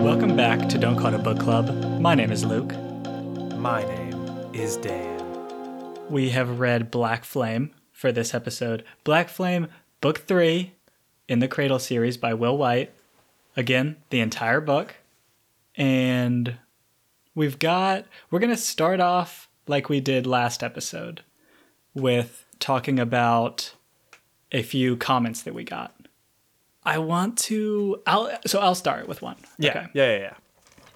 Welcome back to Don't Call It a Book Club. My name is Luke. My name is Dan. We have read Black Flame for this episode. Black Flame, Book 3 in the Cradle series by Will Wight. Again, the entire book. And we've got, we're going to start off like we did last episode with talking about a few comments that we got. I want to, I'll, so I'll start with one. Yeah, yeah, yeah, yeah.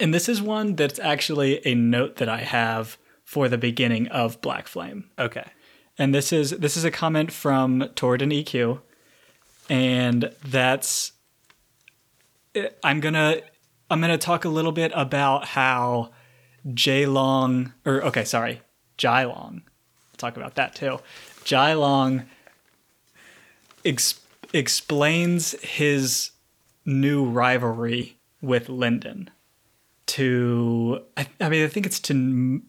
And this is one that's actually a note that I have for the beginning of Black Flame. Okay. And this is this is a comment from Tord and EQ. And that's I'm gonna I'm gonna talk a little bit about how Jai Long or okay, sorry, Jai Long. I'll talk about that too. Jai Long ex- explains his new rivalry with Lindon to I, I mean I think it's to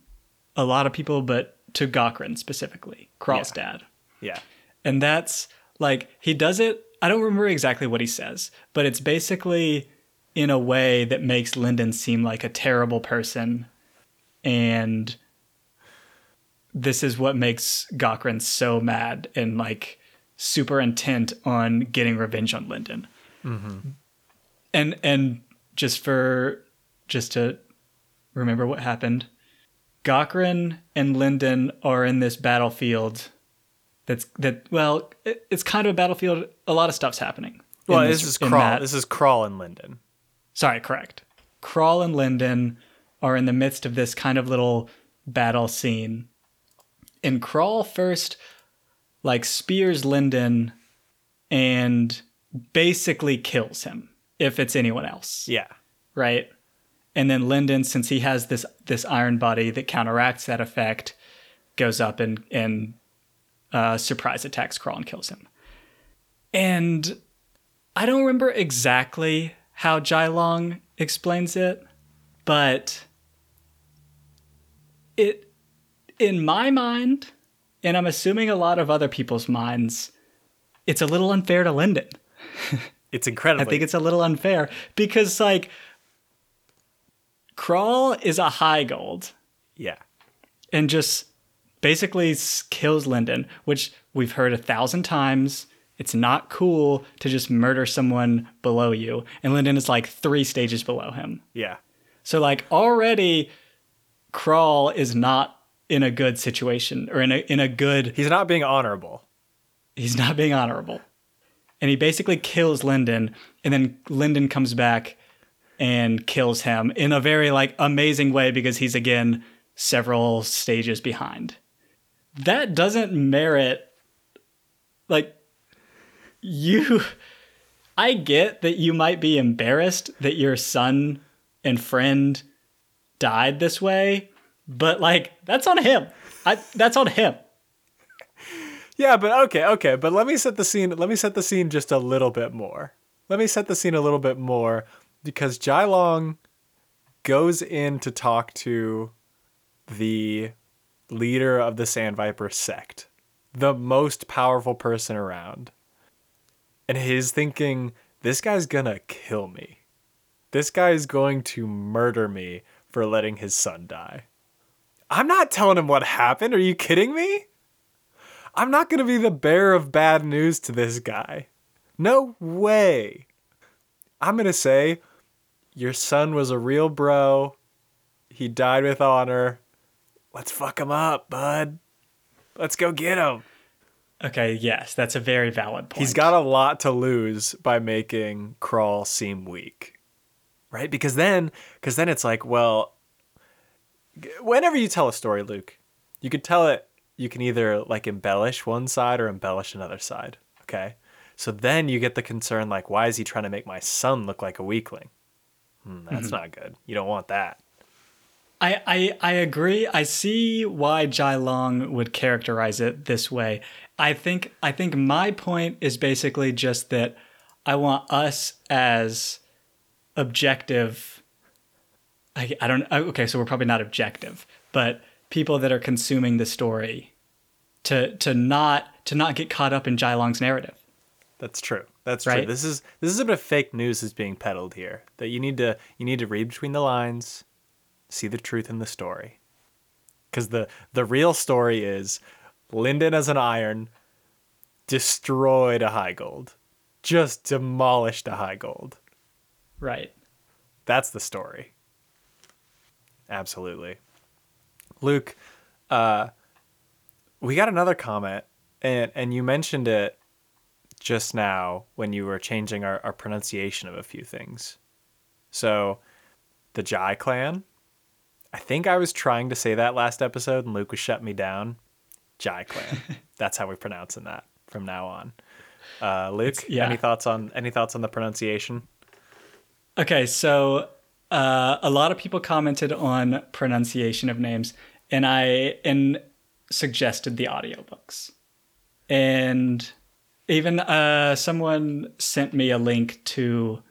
a lot of people but to Gokran specifically, Kral's Yeah. dad. Yeah. And that's like he does it I don't remember exactly what he says, but it's basically in a way that makes Lindon seem like a terrible person and this is what makes Gokran so mad and like super intent on getting revenge on Lindon. Mm-hmm. And and just for just to remember what happened, Gokran and Lindon are in this battlefield. That's that. Well, it, it's kind of a battlefield. A lot of stuff's happening. Well, this, is in Kral. that- This is Kral and Lindon. sorry, correct. Kral and Lindon are in the midst of this kind of little battle scene. And Kral first like spears Lindon and basically kills him if it's anyone else. Yeah. Right? And then Lindon, since he has this this iron body that counteracts that effect, goes up and and uh, surprise attacks Kral and kills him. And I don't remember exactly how Jai Long explains it, but it in my mind, and I'm assuming a lot of other people's minds, it's a little unfair to Lindon. It's incredible. I think it's a little unfair because like Kral is a high gold yeah. and just basically kills Lindon, which we've heard a thousand times. It's not cool to just murder someone below you. And Lindon is like three stages below him. Yeah. So like already Kral is not in a good situation or in a in a good He's not being honorable. he's not being honorable. And he basically kills Lindon, and then Lindon comes back and kills him in a very like amazing way because he's again several stages behind. That doesn't merit like you I get that you might be embarrassed that your son and friend died this way, but like that's on him. I that's on him. Yeah, but okay, okay. But let me set the scene. Let me set the scene just a little bit more. Let me set the scene a little bit more because Jai Long goes in to talk to the leader of the Sand Viper sect, the most powerful person around. And he's thinking, this guy's gonna kill me. This guy is going to murder me for letting his son die. I'm not telling him what happened. Are you kidding me? I'm not going to be the bearer of bad news to this guy. No way. I'm going to say, your son was a real bro. He died with honor. Let's fuck him up, bud. Let's go get him. Okay, yes, that's a very valid point. He's got a lot to lose by making Kral seem weak. Right? Because then because then it's like, well, whenever you tell a story, Luke, you could tell it you can either like embellish one side or embellish another side, okay? So then you get the concern like why is he trying to make my son look like a weakling? Hmm, that's not good. You don't want that. I, I I agree. I see why Jai Long would characterize it this way. I think I think my point is basically just that I want us as objective. I I don't oh, okay, so we're probably not objective, but people that are consuming the story to to not to not get caught up in Jai Long's narrative. That's true. That's true. This is this is a bit of fake news is being peddled here. That you need to you need to read between the lines, see the truth in the story. Because the the real story is Lindon as an iron destroyed a high gold, just demolished a high gold. Right. That's the story. Absolutely. Luke, uh, we got another comment, and, and you mentioned it just now when you were changing our, our pronunciation of a few things. So, the Jai clan, I think I was trying to say that last episode, and Luke was shut me down. Jai clan. That's how we're pronouncing that from now on. Uh, Luke, yeah. any thoughts on any thoughts on the pronunciation? Okay, so uh, a lot of people commented on pronunciation of names, and I and suggested the audiobooks. And even uh, someone sent me a link to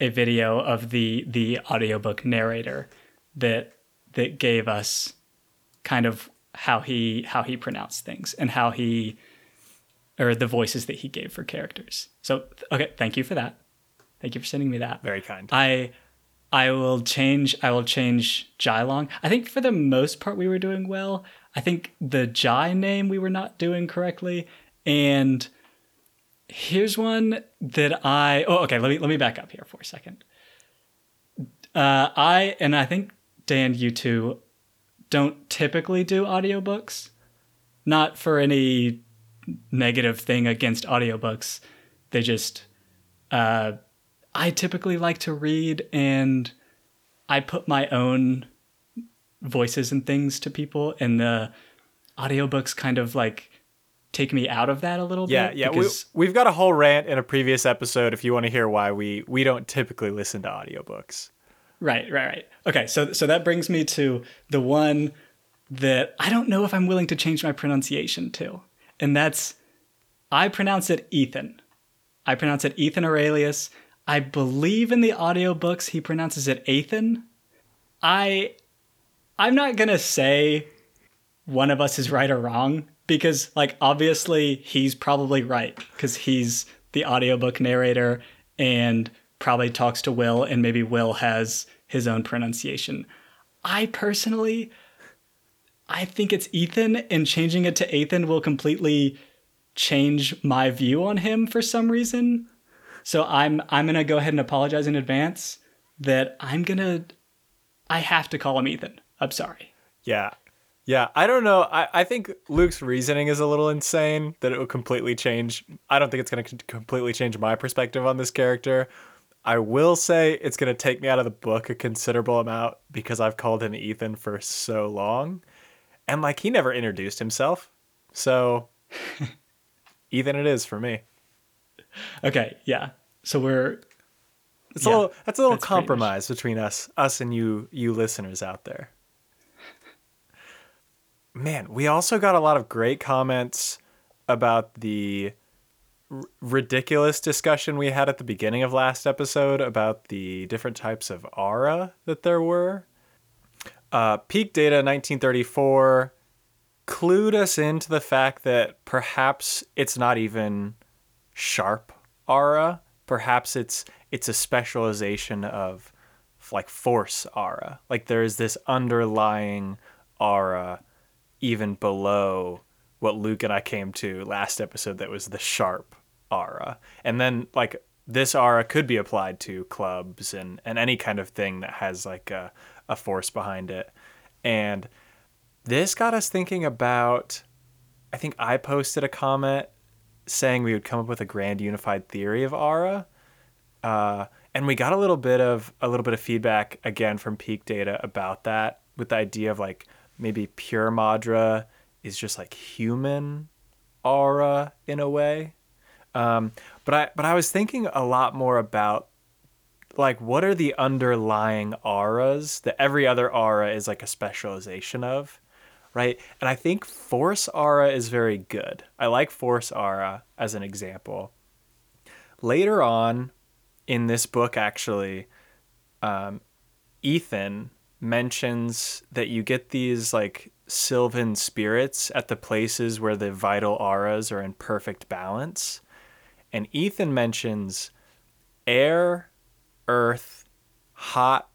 a video of the the audiobook narrator that that gave us kind of how he how he pronounced things and how he or the voices that he gave for characters. So okay, thank you for that. Thank you for sending me that. Very kind. I I will change I will change Jai Long. I think for the most part we were doing well. I think the Jai name we were not doing correctly. And here's one that I oh okay, let me let me back up here for a second. Uh I and I think Dan you two don't typically do audiobooks. Not for any negative thing against audiobooks. They just uh I typically like to read and I put my own voices and things to people and the audiobooks kind of like take me out of that a little Yeah, bit. yeah. We, because- we've got a whole rant in a previous episode if you want to hear why we we don't typically listen to audiobooks. Right, right, right. Okay, so so that brings me to the one that I don't know if I'm willing to change my pronunciation to. And that's I pronounce it Ethan. I pronounce it Ethan Aurelius. I believe in the audiobooks he pronounces it Ethan. I I'm not going to say one of us is right or wrong because like obviously he's probably right cuz he's the audiobook narrator and probably talks to Will and maybe Will has his own pronunciation. I personally I think it's Ethan and changing it to Ethan will completely change my view on him for some reason. So I'm I'm going to go ahead and apologize in advance that I'm going to I have to call him Ethan. I'm sorry. Yeah. Yeah, I don't know. I, I think Luke's reasoning is a little insane that it will completely change. I don't think it's going to completely change my perspective on this character. I will say it's going to take me out of the book a considerable amount because I've called him Ethan for so long. And like he never introduced himself. So Ethan it is for me. Okay, yeah. So we're It's Yeah, a little that's a little that's compromise between us us and you you listeners out there. Man, we also got a lot of great comments about the r- ridiculous discussion we had at the beginning of last episode about the different types of aura that there were. Uh, Peak Data 1934 clued us into the fact that perhaps it's not even sharp aura. Perhaps it's it's a specialization of like force aura. Like there is this underlying aura even below what Luke and I came to last episode that was the sharp aura. And then like this aura could be applied to clubs and, and any kind of thing that has like a, a force behind it. And this got us thinking about I think I posted a comment saying we would come up with a grand unified theory of aura. Uh, and we got a little bit of a little bit of feedback again from peak data about that with the idea of like maybe pure madra is just like human aura in a way um, but i but i was thinking a lot more about like what are the underlying auras that every other aura is like a specialization of right? And i think force aura is very good. I like force aura as an example. Later on in this book actually um, ethan mentions that you get these like sylvan spirits at the places where the vital auras are in perfect balance. And Ethan mentions air, earth, hot,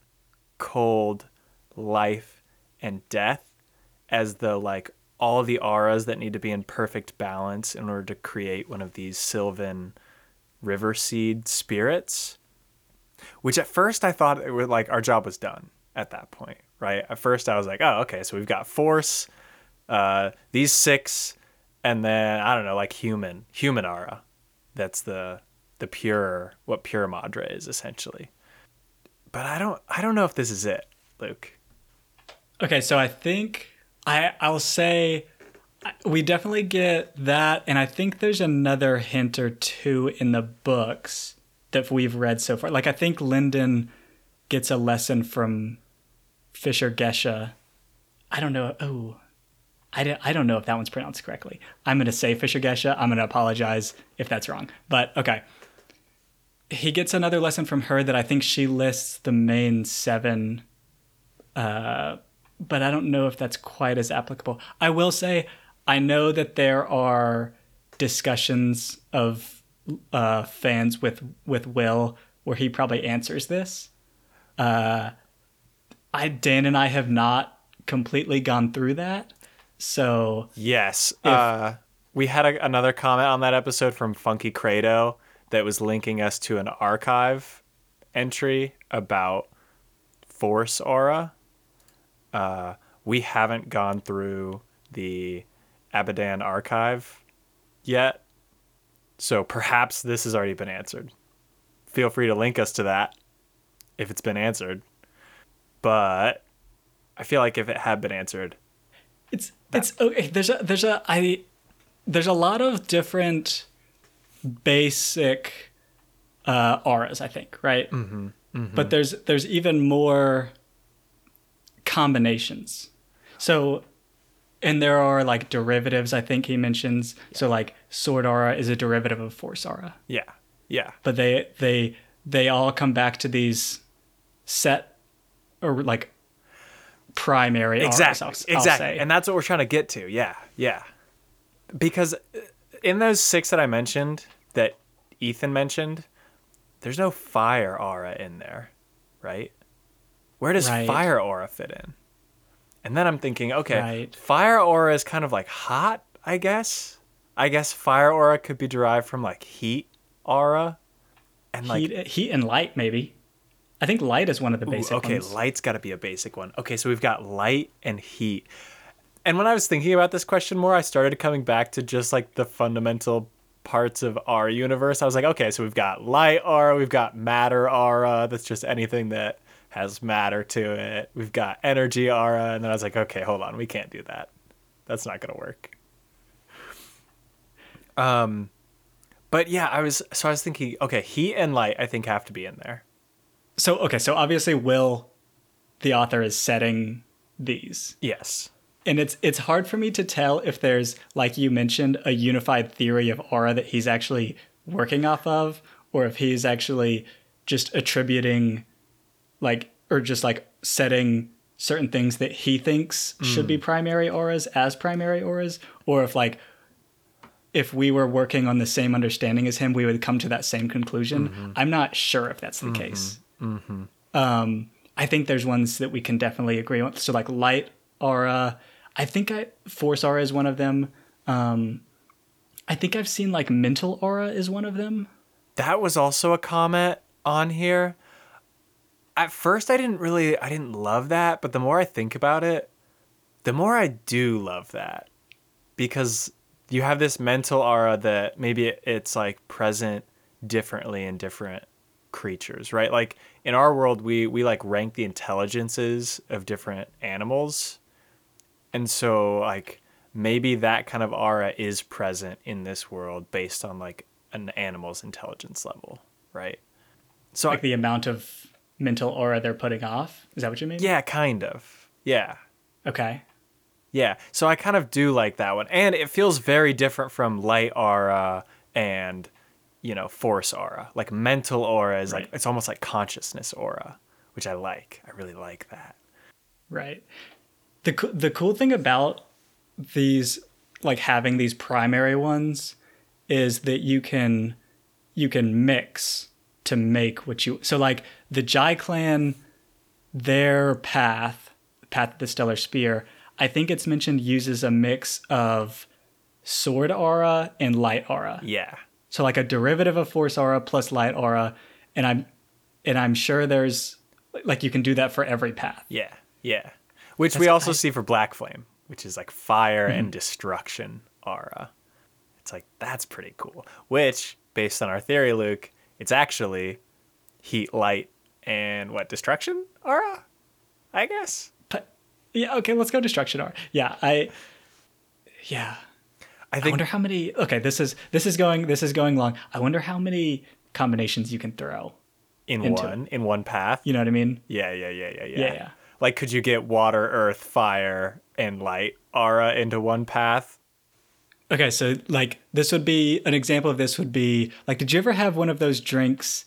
cold, life, and death as the like all the auras that need to be in perfect balance in order to create one of these sylvan river seed spirits. Which at first I thought it was like our job was done at that point, right? At first I was like, oh, okay, so we've got force, uh, these six, and then I don't know, like human, human aura. That's the the pure what pure madra is essentially. But I don't I don't know if this is it, Luke. Okay, so I think I I'll say we definitely get that, and I think there's another hint or two in the books that we've read so far. Like I think Lindon gets a lesson from Fisher Gesha. I don't know. Oh, I don't, I don't know if that one's pronounced correctly. I'm going to say Fisher Gesha. I'm going to apologize if that's wrong. But okay. He gets another lesson from her that I think she lists the main seven, uh, but I don't know if that's quite as applicable. I will say, I know that there are discussions of uh, fans with with Will where he probably answers this. Uh, I Dan and I have not completely gone through that. So yes, uh, we had a, another comment on that episode from Funky Credo that was linking us to an archive entry about Force Aura. Uh, we haven't gone through the Abidan archive yet, so perhaps this has already been answered. Feel free to link us to that if it's been answered. But I feel like if it had been answered, it's it's okay. There's a there's a I there's a lot of different basic uh, auras. I think right, mm-hmm, mm-hmm. but there's there's even more combinations. So, and there are like derivatives. I think he mentions. Yeah. So like sword aura is a derivative of force aura. Yeah, yeah. But they they they all come back to these set or like primary exactly auras, I'll, exactly I'll and that's what we're trying to get to yeah yeah because uh, in those six that i mentioned that ethan mentioned there's no fire aura in there right where does right. fire aura fit in and then i'm thinking okay right. fire aura is kind of like hot i guess i guess fire aura could be derived from like heat aura and like heat, heat and light maybe I think light is one of the basic Ooh, okay, ones. light's got to be a basic one. Okay, so we've got light and heat. And when I was thinking about this question more, I started coming back to just like the fundamental parts of our universe. I was like, okay, so we've got light aura, we've got matter aura, that's just anything that has matter to it. We've got energy aura, and then I was like, okay, hold on, we can't do that. That's not gonna work. Um, but yeah, I was so I was thinking, okay, heat and light I think have to be in there so okay, so obviously Will, the author, is setting these. Yes. And it's it's hard for me to tell if there's, like you mentioned, a unified theory of aura that he's actually working off of, or if he's actually just attributing like or just like setting certain things that he thinks mm. should be mm. primary auras as primary auras, or if like if we were working on the same understanding as him, we would come to that same conclusion. Mm-hmm. I'm not sure if that's the mm-hmm. case. Mm-hmm. Um, I think there's ones that we can definitely agree on. So like light aura, I think I force aura is one of them. Um, I think I've seen like mental aura is one of them. That was also a comment on here. At first, I didn't really, I didn't love that, but the more I think about it, the more I do love that because you have this mental aura that maybe it's like present differently in different creatures, right? Like in our world, we we like rank the intelligences of different animals, and so like maybe that kind of aura is present in this world based on like an animal's intelligence level, right? So like I, the amount of mental aura they're putting off. Is that what you mean? Yeah, kind of. Yeah. Okay. Yeah. So I kind of do like that one. And it feels very different from light aura and you know, force aura. Like mental aura is right. like it's almost like consciousness aura, which I like. I really like that. Right. The the cool thing about these like having these primary ones is that you can you can mix to make what you so like the Jai clan their path path of the stellar spear I think it's mentioned uses a mix of sword aura and light aura. Yeah. So like a derivative of force aura plus light aura, and I'm and I'm sure there's like you can do that for every path. Yeah. Yeah. Which we also see for Black Flame, which is like fire and mm-hmm. destruction aura. It's like that's pretty cool. Which, based on our theory, Luke, it's actually heat, light, and what destruction aura? I guess. But yeah, okay, let's go destruction aura. Yeah, I yeah. I I wonder how many okay, this is this is going this is going long. I wonder how many combinations you can throw. in one in one path. You know what I mean? Yeah, yeah, yeah, yeah, yeah. Yeah, yeah. Like, could you get water, earth, fire, and light aura into one path? Okay, so like this would be an example of this would be like did you ever have one of those drinks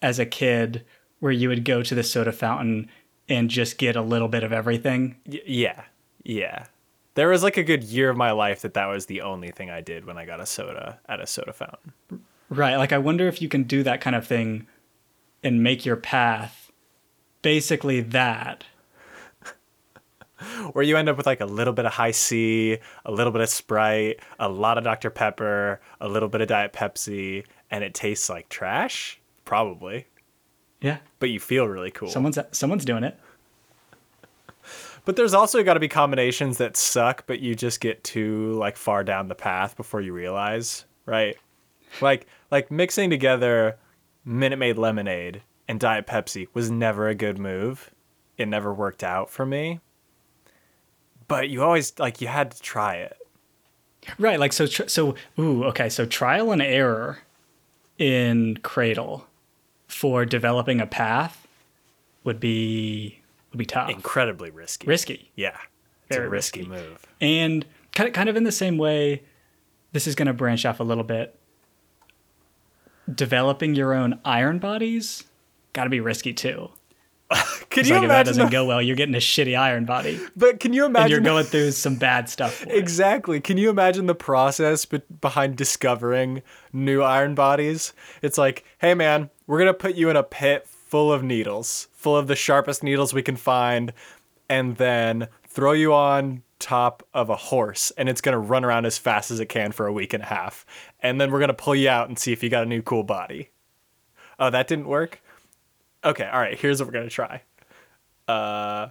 as a kid where you would go to the soda fountain and just get a little bit of everything? Y- yeah, yeah. There was like a good year of my life that that was the only thing I did when I got a soda at a soda fountain. Right, like I wonder if you can do that kind of thing and make your path basically that. Where you end up with like a little bit of Hi-C, a little bit of Sprite, a lot of Dr. Pepper, a little bit of Diet Pepsi, and it tastes like trash? Probably. Yeah. But you feel really cool. Someone's someone's doing it. But there's also got to be combinations that suck, but you just get too like far down the path before you realize, right? Like like mixing together Minute Maid lemonade and Diet Pepsi was never a good move. It never worked out for me. But you always like you had to try it. Right, like so tr- so ooh, okay, so trial and error in Cradle for developing a path would be would be tough. Incredibly risky. Risky. Yeah. It's Very a risky, risky. move. And kind of, kind of in the same way, this is going to branch off a little bit. Developing your own iron bodies got to be risky too. Can you like if that imagine? doesn't the- go well, you're getting a shitty iron body, but can you and you're going through some bad stuff. For it. Exactly. Can you imagine the process be- behind discovering new iron bodies? It's like, hey man, we're gonna put you in a pit full of needles, full of the sharpest needles we can find, and then throw you on top of a horse, and it's gonna run around as fast as it can for a week and a half, and then we're gonna pull you out and see if you got a new cool body. Oh, that didn't work. Okay, all right. Here's what we're gonna try. Uh,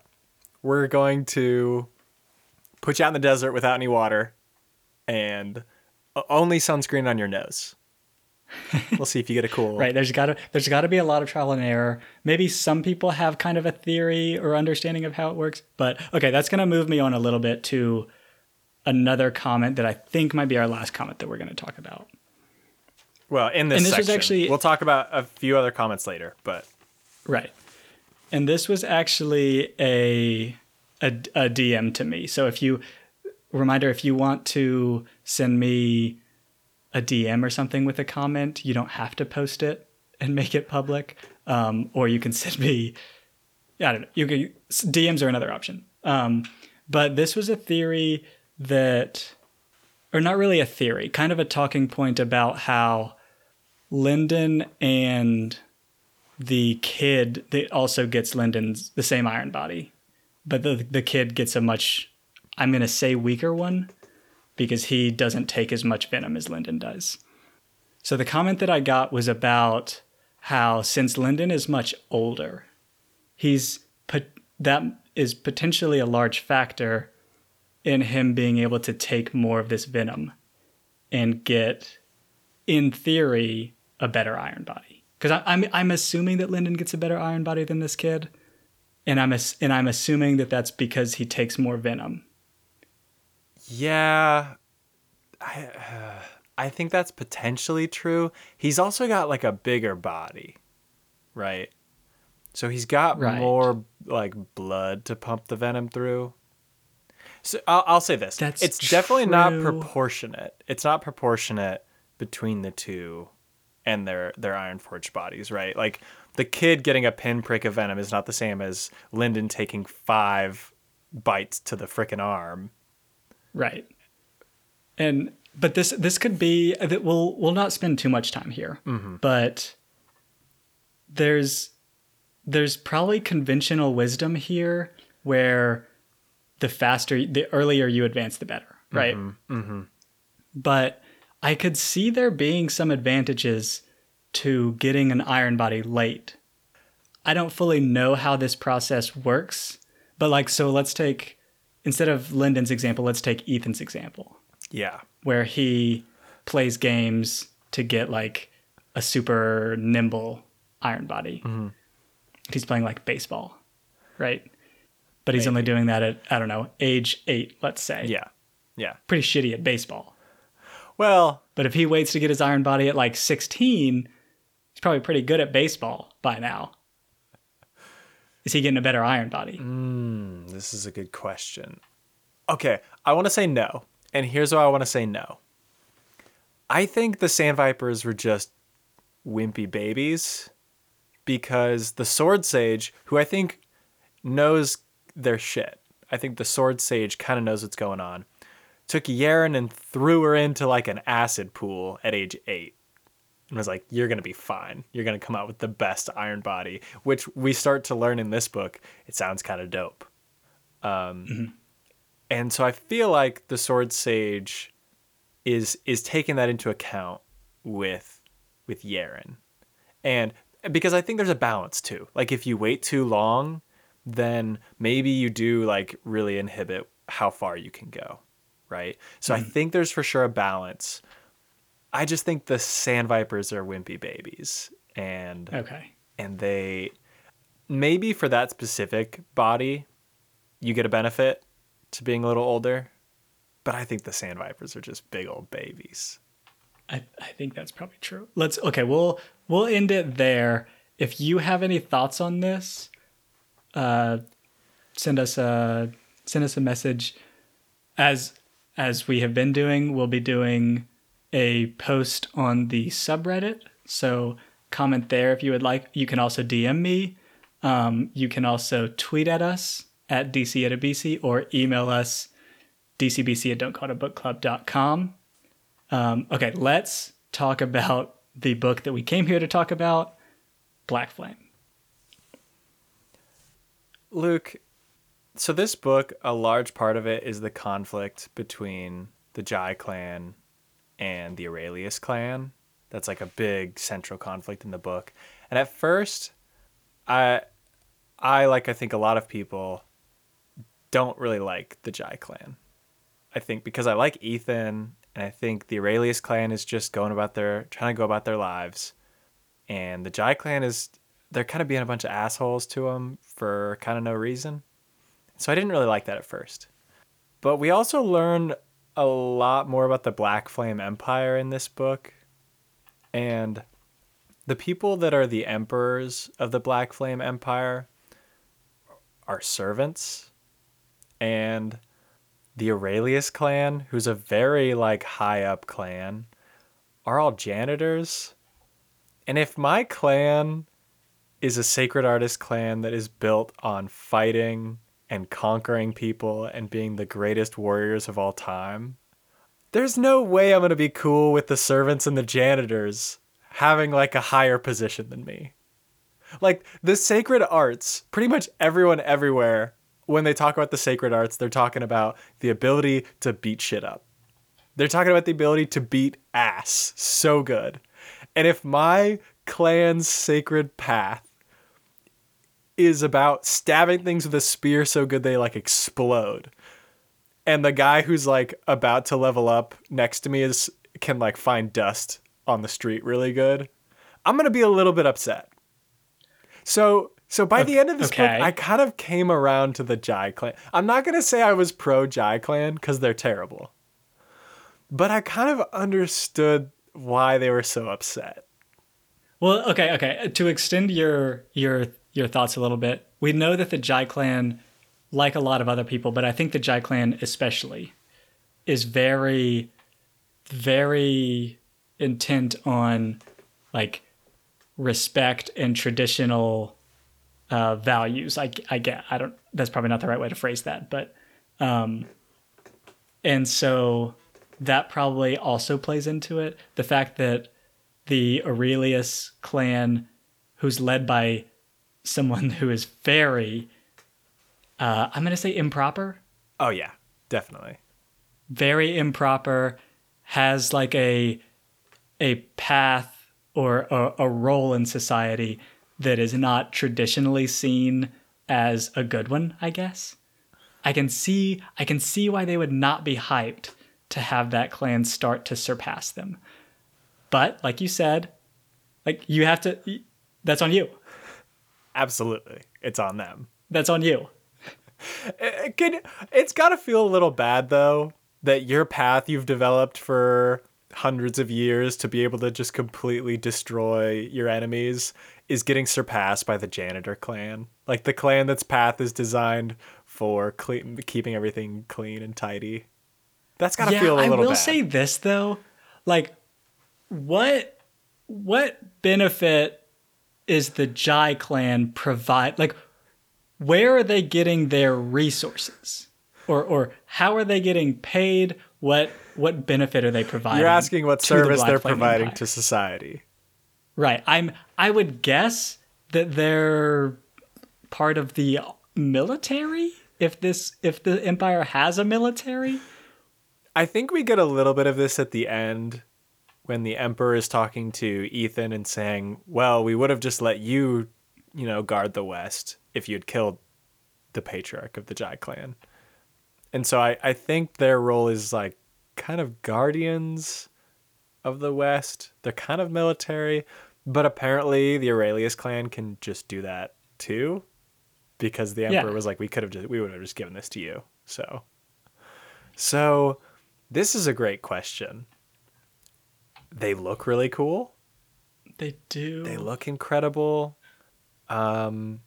we're going to put you out in the desert without any water and only sunscreen on your nose. we'll see if you get a cool. Right. There's got to there's got to be a lot of trial and error. Maybe some people have kind of a theory or understanding of how it works. But okay, that's going to move me on a little bit to another comment that I think might be our last comment that we're going to talk about. Well, in this, And this was section, actually- we'll talk about a few other comments later, but Right. And this was actually a, a a DM to me. So if you reminder if you want to send me a DM or something with a comment, you don't have to post it and make it public. Um, or you can send me I don't know. You can DMs are another option. Um, but this was a theory that or not really a theory, kind of a talking point about how Lindon and the kid that also gets Lindon's the same iron body, but the the kid gets a much I'm gonna say weaker one because he doesn't take as much venom as Lindon does. So the comment that I got was about how since Lindon is much older, he's put that is potentially a large factor in him being able to take more of this venom and get, in theory, a better iron body. Because I'm I'm assuming that Lindon gets a better iron body than this kid, and I'm ass- and I'm assuming that that's because he takes more venom. yeah, I uh, I think that's potentially true. He's also got like a bigger body, right? So he's got Right. more like blood to pump the venom through. So I'll, I'll say this: That's it's definitely not proportionate. It's not proportionate between the two and their their iron forged bodies, right? Like the kid getting a pinprick of venom is not the same as Lindon taking five bites to the frickin' arm. Right. And but this this could be that we'll we'll not spend too much time here, but there's there's probably conventional wisdom here where the faster the earlier you advance the better, right? mm-hmm But I could see there being some advantages to getting an iron body late. I don't fully know how this process works, but like so let's take instead of Lindon's example, let's take Ethan's example Yeah. where he plays games to get like a super nimble iron body. Mm-hmm. He's playing like baseball, right? But he's only doing that at I don't know age eight, let's say. Yeah. Yeah. pretty shitty at baseball. Well, But if he waits to get his iron body at like sixteen, he's probably pretty good at baseball by now. Is he getting a better iron body? Hmm, this is a good question. Okay, I want to say no. And here's why I want to say no. I think the Sand Vipers were just wimpy babies because the Sword Sage, who I think knows their shit, I think the Sword Sage kind of knows what's going on, took Yerin and threw her into like an acid pool at age eight and was like, You're going to be fine. You're going to come out with the best iron body, which we start to learn in this book. It sounds kind of dope. Um, And so I feel like the Sword Sage is is taking that into account with with Yerin. And because I think there's a balance too. Like if you wait too long, then maybe you do like really inhibit how far you can go, right? So I think there's for sure a balance. I just think the Sand Vipers are wimpy babies and Okay. and they maybe for that specific body you get a benefit to being a little older but i think the sand vipers are just big old babies I, I think that's probably true. Let's okay, we'll we'll end it there. If you have any thoughts on this, uh, send us a send us a message. As as we have been doing, we'll be doing a post on the subreddit. So comment there if you would like. You can also DM me. Um, you can also tweet at us at dc at a bc or email us dcbc at don't call it a book club.com. Um, okay, let's talk about the book that we came here to talk about, Black Flame. luke so this book a large part of it is the conflict between the jai clan and the aurelius clan that's like a big central conflict in the book and at first i i like i think a lot of people don't really like the jai clan I think because I like Ethan and I think the Aurelius clan is just going about their trying to go about their lives. And the Jai clan is they're kind of being a bunch of assholes to them for kind of no reason. So I didn't really like that at first. But we also learn a lot more about the Black Flame Empire in this book. And the people that are the emperors of the Black Flame Empire are servants. And the Aurelius clan, who's a very like high up clan, are all janitors. And if my clan is a sacred artist clan that is built on fighting and conquering people and being the greatest warriors of all time, there's no way I'm going to be cool with the servants and the janitors having like a higher position than me. Like the sacred arts, pretty much everyone everywhere when they talk about the sacred arts, they're talking about the ability to beat shit up. They're talking about the ability to beat ass so good. And if my clan's sacred path is about stabbing things with a spear so good they like explode, and the guy who's like about to level up next to me is can like find dust on the street really good, I'm gonna be a little bit upset. So so by the end of this okay. book, I kind of came around to the Jai clan. I'm not gonna say I was pro Jai clan because they're terrible, but I kind of understood why they were so upset. Well, okay, okay. To extend your your your thoughts a little bit, we know that the Jai clan, like a lot of other people, but I think the Jai clan especially, is very, very intent on like respect and traditional uh, values. I, I get. I don't. That's probably not the right way to phrase that, but um, and so that probably also plays into it. The fact that the Aurelius clan, who's led by someone who is very, uh, I'm going to say improper, Oh yeah, definitely. very improper, has like a a path or a, a role in society that is not traditionally seen as a good one, I guess. I can see I can see why they would not be hyped to have that clan start to surpass them. But like you said, like you have to that's on you. Absolutely, it's on them. That's on you. It eh, can, it's got to feel a little bad though that your path you've developed for hundreds of years to be able to just completely destroy your enemies is getting surpassed by the janitor clan. Like the clan that's path is designed for clean, keeping everything clean and tidy. That's got to yeah, feel a little bad. I will bad. say this though, like what what benefit is the Jai clan provide? Like, where are they getting their resources, or or how are they getting paid? What what benefit are they providing? You're asking what to the service they're Flame providing Empire? to society. Right. I'm. I would guess that they're part of the military. If this, if the empire has a military, I think we get a little bit of this at the end when the emperor is talking to Ethan and saying, "Well, we would have just let you, you know, guard the west if you'd killed the patriarch of the Jai clan." And so I I think their role is like kind of guardians of the west. They're kind of military, but apparently the Aurelius clan can just do that too because the Yeah. emperor was like we could have just we would have just given this to you. So so this is a great question. They look really cool. they do. They look incredible. Um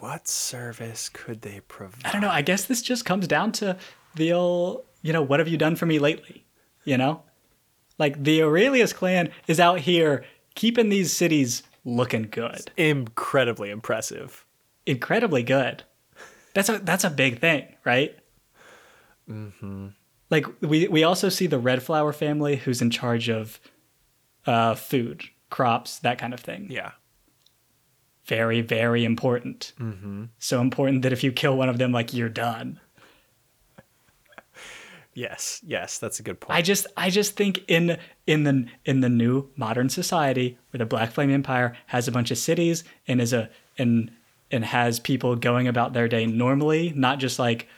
what service could they provide? I don't know. I guess this just comes down to the old, you know, what have you done for me lately? You know, like the Aurelius clan is out here keeping these cities looking good, Incredibly impressive. incredibly good. That's a that's a big thing, right? Mm-hmm. Like we we also see the Red Flower family, who's in charge of uh, food, crops, that kind of thing. Yeah. Very very important. Mm-hmm. So important that if you kill one of them, like you're done. Yes. Yes, that's a good point. I just I just think in in the in the new modern society where the Black Flame Empire has a bunch of cities and is a and and has people going about their day normally, not just like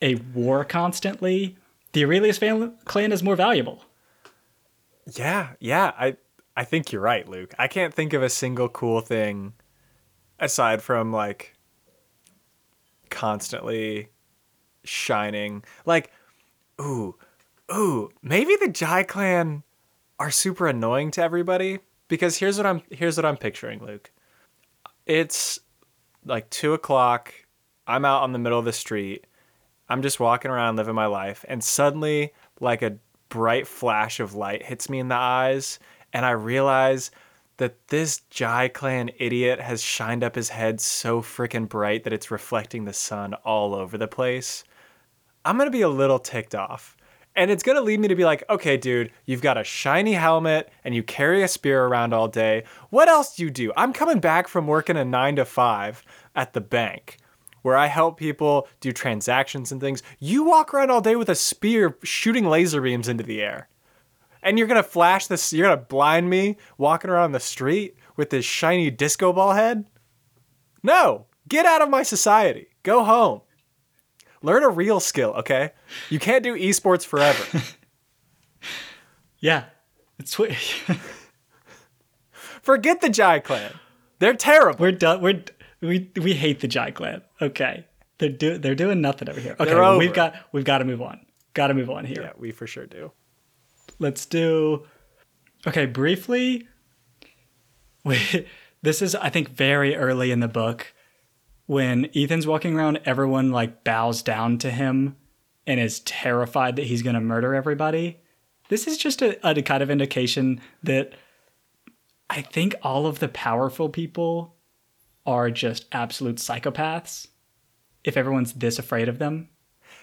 a war constantly, the Aurelius clan is more valuable. Yeah, yeah. I I think you're right, Luke. I can't think of a single cool thing aside from like constantly shining. Like, ooh, ooh, maybe the Jai clan are super annoying to everybody because here's what I'm here's what I'm picturing, Luke. It's like two o'clock. I'm out on the middle of the street. I'm just walking around living my life, and suddenly, like a bright flash of light hits me in the eyes, and I realize that this Jai Clan idiot has shined up his head so freaking bright that it's reflecting the sun all over the place. I'm gonna be a little ticked off. And it's gonna lead me to be like, okay, dude, you've got a shiny helmet and you carry a spear around all day. What else do you do? I'm coming back from working a nine to five at the bank where I help people do transactions and things. You walk around all day with a spear shooting laser beams into the air. And you're gonna flash this, you're gonna blind me walking around the street with this shiny disco ball head? No, get out of my society. Go home. Learn a real skill, okay? You can't do esports forever. Yeah. It's Forget the Jai clan. They're terrible. we're done we're we we hate the Jai clan. Okay. They're do they're doing nothing over here. Okay, over. we've got we've got to move on. Got to move on here. Yeah, we for sure do. let's do okay briefly we, this is i think very early in the book when ethan's walking around everyone like bows down to him and is terrified that he's going to murder everybody this is just a, a kind of indication that i think all of the powerful people are just absolute psychopaths if everyone's this afraid of them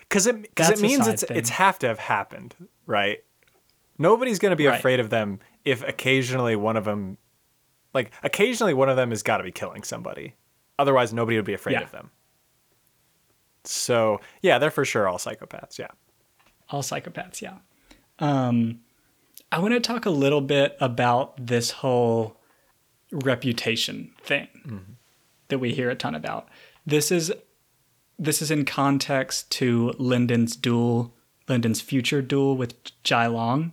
because it because it means it's thing. it's have to have happened, right? Nobody's gonna be Right. afraid of them if occasionally one of them, like occasionally one of them has got to be killing somebody. Otherwise, nobody would be afraid Yeah. of them. So yeah, they're for sure all psychopaths. Yeah. all psychopaths yeah um i want to talk a little bit about this whole reputation thing that we hear a ton about. This is this is in context to Lindon's duel Lindon's future duel with jai long.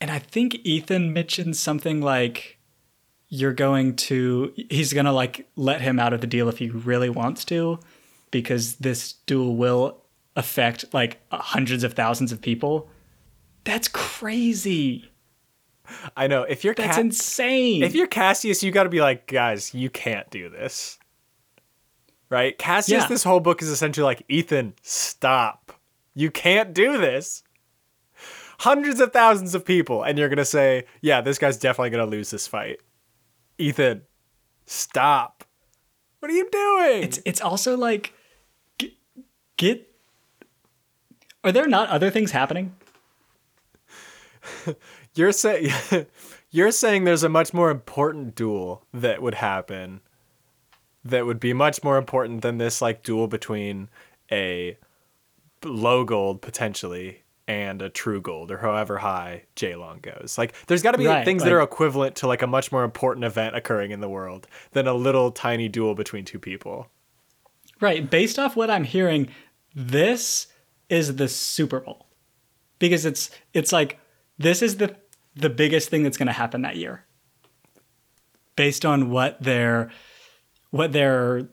And i think Eithan mentioned something like you're going to he's going to like let him out of the deal if he really wants to because this duel will affect like hundreds of thousands of people. That's crazy I know. If you're that's Ca- insane if you're Cassias, you got to be like, guys, you can't do this. Right? Cassias, Yeah. this whole book is essentially like, Eithan, stop. You can't do this. Hundreds of thousands of people, and you're going to say, yeah, this guy's definitely going to lose this fight. Eithan, stop. What are you doing? it's it's also like get, get are there not other things happening You're saying you're saying there's a much more important duel that would happen that would be much more important than this like duel between a low gold potentially and a true gold or however high Jai Long goes. Like there's got to be Right, things that are equivalent to like a much more important event occurring in the world than a little tiny duel between two people. right based off what i'm hearing this is the super bowl because it's it's like this is the the biggest thing that's going to happen that year based on what they're what they're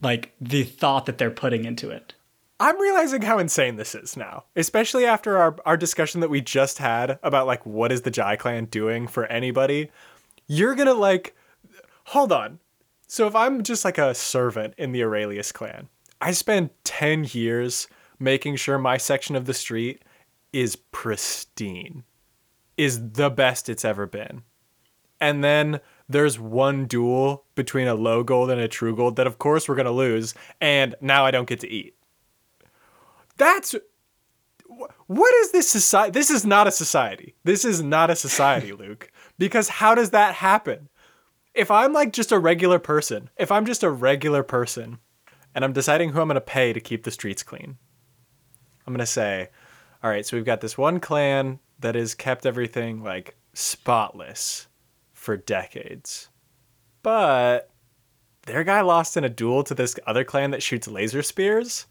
like the thought that they're putting into it I'm realizing how insane this is now, especially after our, our discussion that we just had about like what is the Jai clan doing for anybody. You're gonna like, hold on. So if I'm just like a servant in the Arelius clan, I spend 10 years making sure my section of the street is pristine, is the best it's ever been. And then there's one duel between a low gold and a true gold that, of course, we're going to lose. And now I don't get to eat. That's. What is this society? This is not a society. This is not a society, Luke. Because how does that happen? If I'm like just a regular person, if I'm just a regular person and I'm deciding who I'm going to pay to keep the streets clean, I'm going to say, all right, so we've got this one clan that has kept everything like spotless for decades. But their guy lost in a duel to this other clan that shoots laser spears.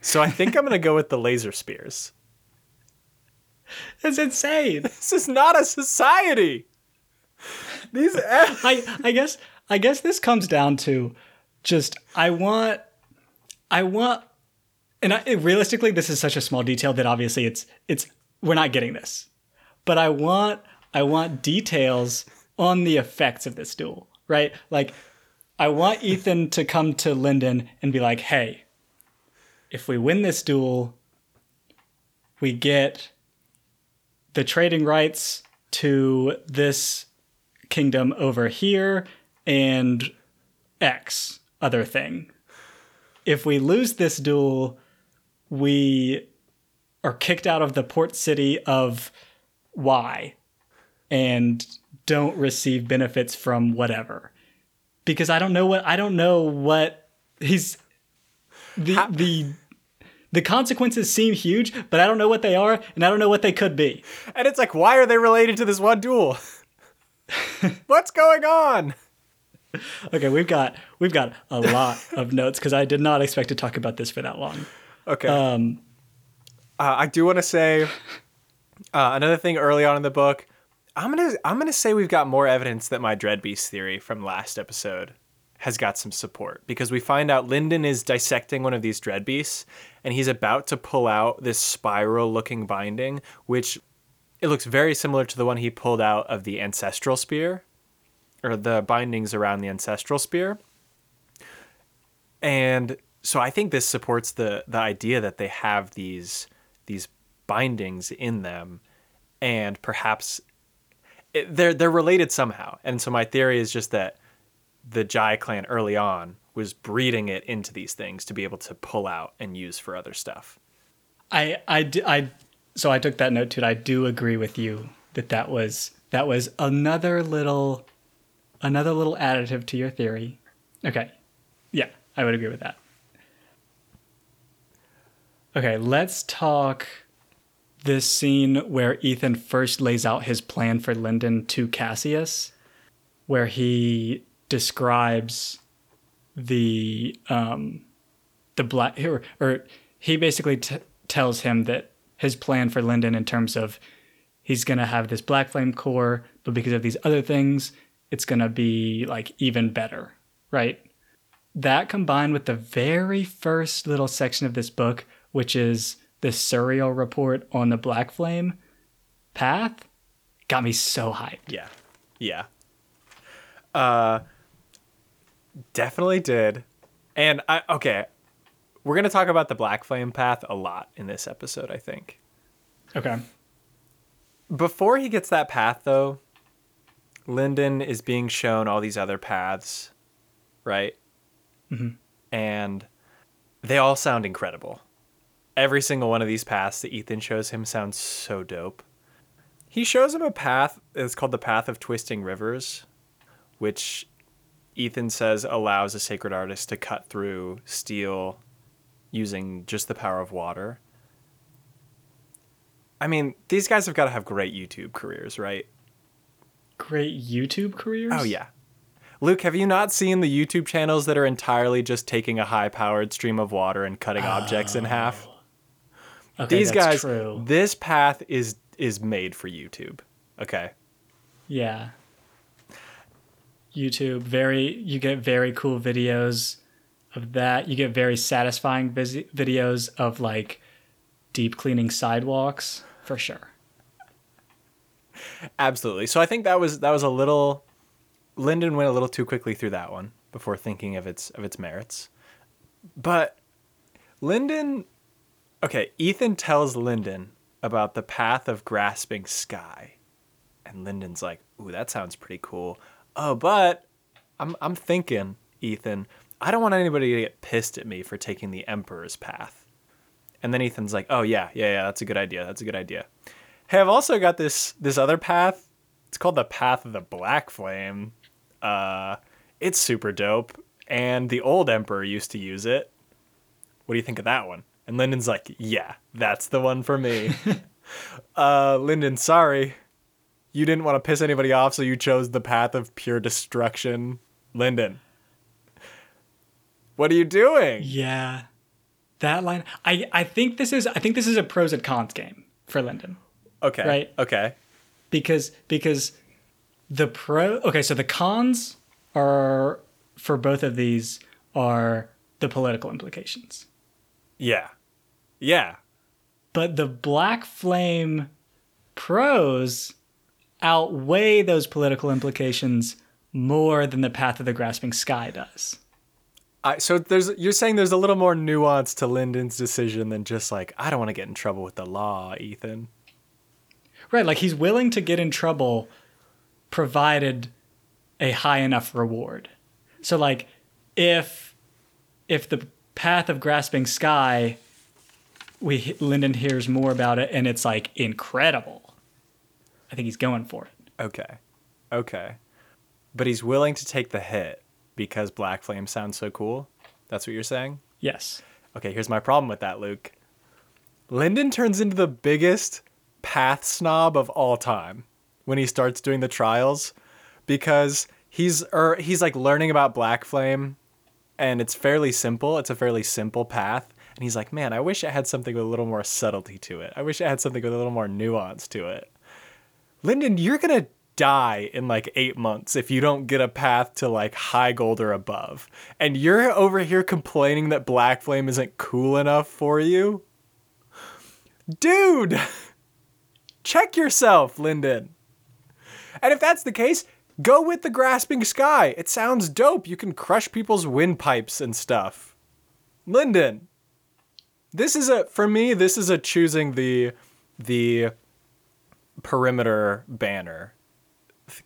So I think I'm going to go with the laser spears. it's insane This is not a society. These I I guess I guess this comes down to just I want I want and I, realistically this is such a small detail that obviously it's it's we're not getting this. But I want I want details on the effects of this duel, right? Like I want Eithan to come to Lindon and be like, "Hey, if we win this duel, we get the trading rights to this kingdom over here and X other thing. If we lose this duel, we are kicked out of the port city of Y and don't receive benefits from whatever. Because I don't know what I don't know what he's the How- the the consequences seem huge, but I don't know what they are and I don't know what they could be. and it's like, why are they related to this one duel? What's going on? Okay, we've got we've got a lot of notes because I did not expect to talk about this for that long. Okay. Um, Uh, I do want to say uh, another thing early on in the book. I'm gonna I'm gonna say we've got more evidence that my dread beast theory from last episode has got some support because we find out Lindon is dissecting one of these dread beasts and he's about to pull out this spiral looking binding, which it looks very similar to the one he pulled out of the ancestral spear or the bindings around the ancestral spear. And so I think this supports the the idea that they have these these bindings in them and perhaps it, they're they're related somehow. And so my theory is just that the Jai clan early on was breeding it into these things to be able to pull out and use for other stuff. I I I so I took that note too. I do agree with you that that was that was another little another little additive to your theory. Okay. Yeah, I would agree with that. Okay, let's talk this scene where Eithan first lays out his plan for Lindon to Cassias, where he describes the um, the black or, or he basically t- tells him that his plan for Lindon in terms of he's gonna have this black flame core, but because of these other things, it's gonna be like even better, right? That combined with the very first little section of this book, which is the Suriel report on the black flame path, got me so hyped. Yeah. Yeah. Uh definitely did. And I okay, we're going to talk about the Black Flame path a lot in this episode, I think. Okay. Before he gets that path though, Lindon is being shown all these other paths, right? Mhm. And they all sound incredible. Every single one of these paths that Eithan shows him sounds so dope. He shows him a path it's called the Path of Twisting Rivers, which Eithan says allows a sacred artist to cut through steel using just the power of water. I mean, these guys have got to have great YouTube careers, right? Great YouTube careers? Oh yeah. Luke, have you not seen the YouTube channels that are entirely just taking a high-powered stream of water and cutting objects in half? Oh. Okay, These guys, True. this path is is made for YouTube. Okay. Yeah. YouTube, very you get very cool videos of that. You get very satisfying vis- videos of like deep cleaning sidewalks for sure. Absolutely. So I think that was that was a little Lindon went a little too quickly through that one before thinking of its of its merits. But Lindon okay, Eithan tells Lindon about the path of grasping sky. And Lindon's like, "Ooh, that sounds pretty cool." Oh, but I'm I'm thinking, Eithan, I don't want anybody to get pissed at me for taking the emperor's path. And then Eithan's like, "Oh yeah, yeah, yeah, that's a good idea. That's a good idea." Hey, I've also got this this other path. It's called the Path of the Black Flame. Uh, it's super dope, and the old emperor used to use it. What do you think of that one? And Lindon's like, "Yeah, that's the one for me." uh, Lindon, sorry, you didn't want to piss anybody off, so you chose the path of pure destruction. Lindon, what are you doing? Yeah. That line I I think this is I think this is a pros and cons game for Lindon. Okay, Right. Okay, because because the pro okay so the cons are for both of these are the political implications yeah, yeah. but the black flame pros outweigh those political implications more than the path of the grasping sky does I, so there's you're saying there's a little more nuance to Lindon's decision than just like I don't want to get in trouble with the law, Eithan. right like he's willing to get in trouble provided a high enough reward so like if if the path of grasping sky we Lindon hears more about it and it's like incredible i think he's going for it Okay, okay, but he's willing to take the hit because Black Flame sounds so cool. That's what you're saying. yes Okay, here's my problem with that, Luke. Lindon turns into the biggest path snob of all time when he starts doing the trials because he's or he's like learning about Black Flame and it's fairly simple. It's a fairly simple path. And he's like, man, I wish it had something with a little more subtlety to it. I wish it had something with a little more nuance to it. Lindon, you're gonna die in like eight months if you don't get a path to like high gold or above. And you're over here complaining that Black Flame isn't cool enough for you? Dude! Check yourself, Lindon. And if that's the case, go with the Grasping Sky. It sounds dope. You can crush people's windpipes and stuff. Lindon. This is a for me, this is a choosing the the perimeter banner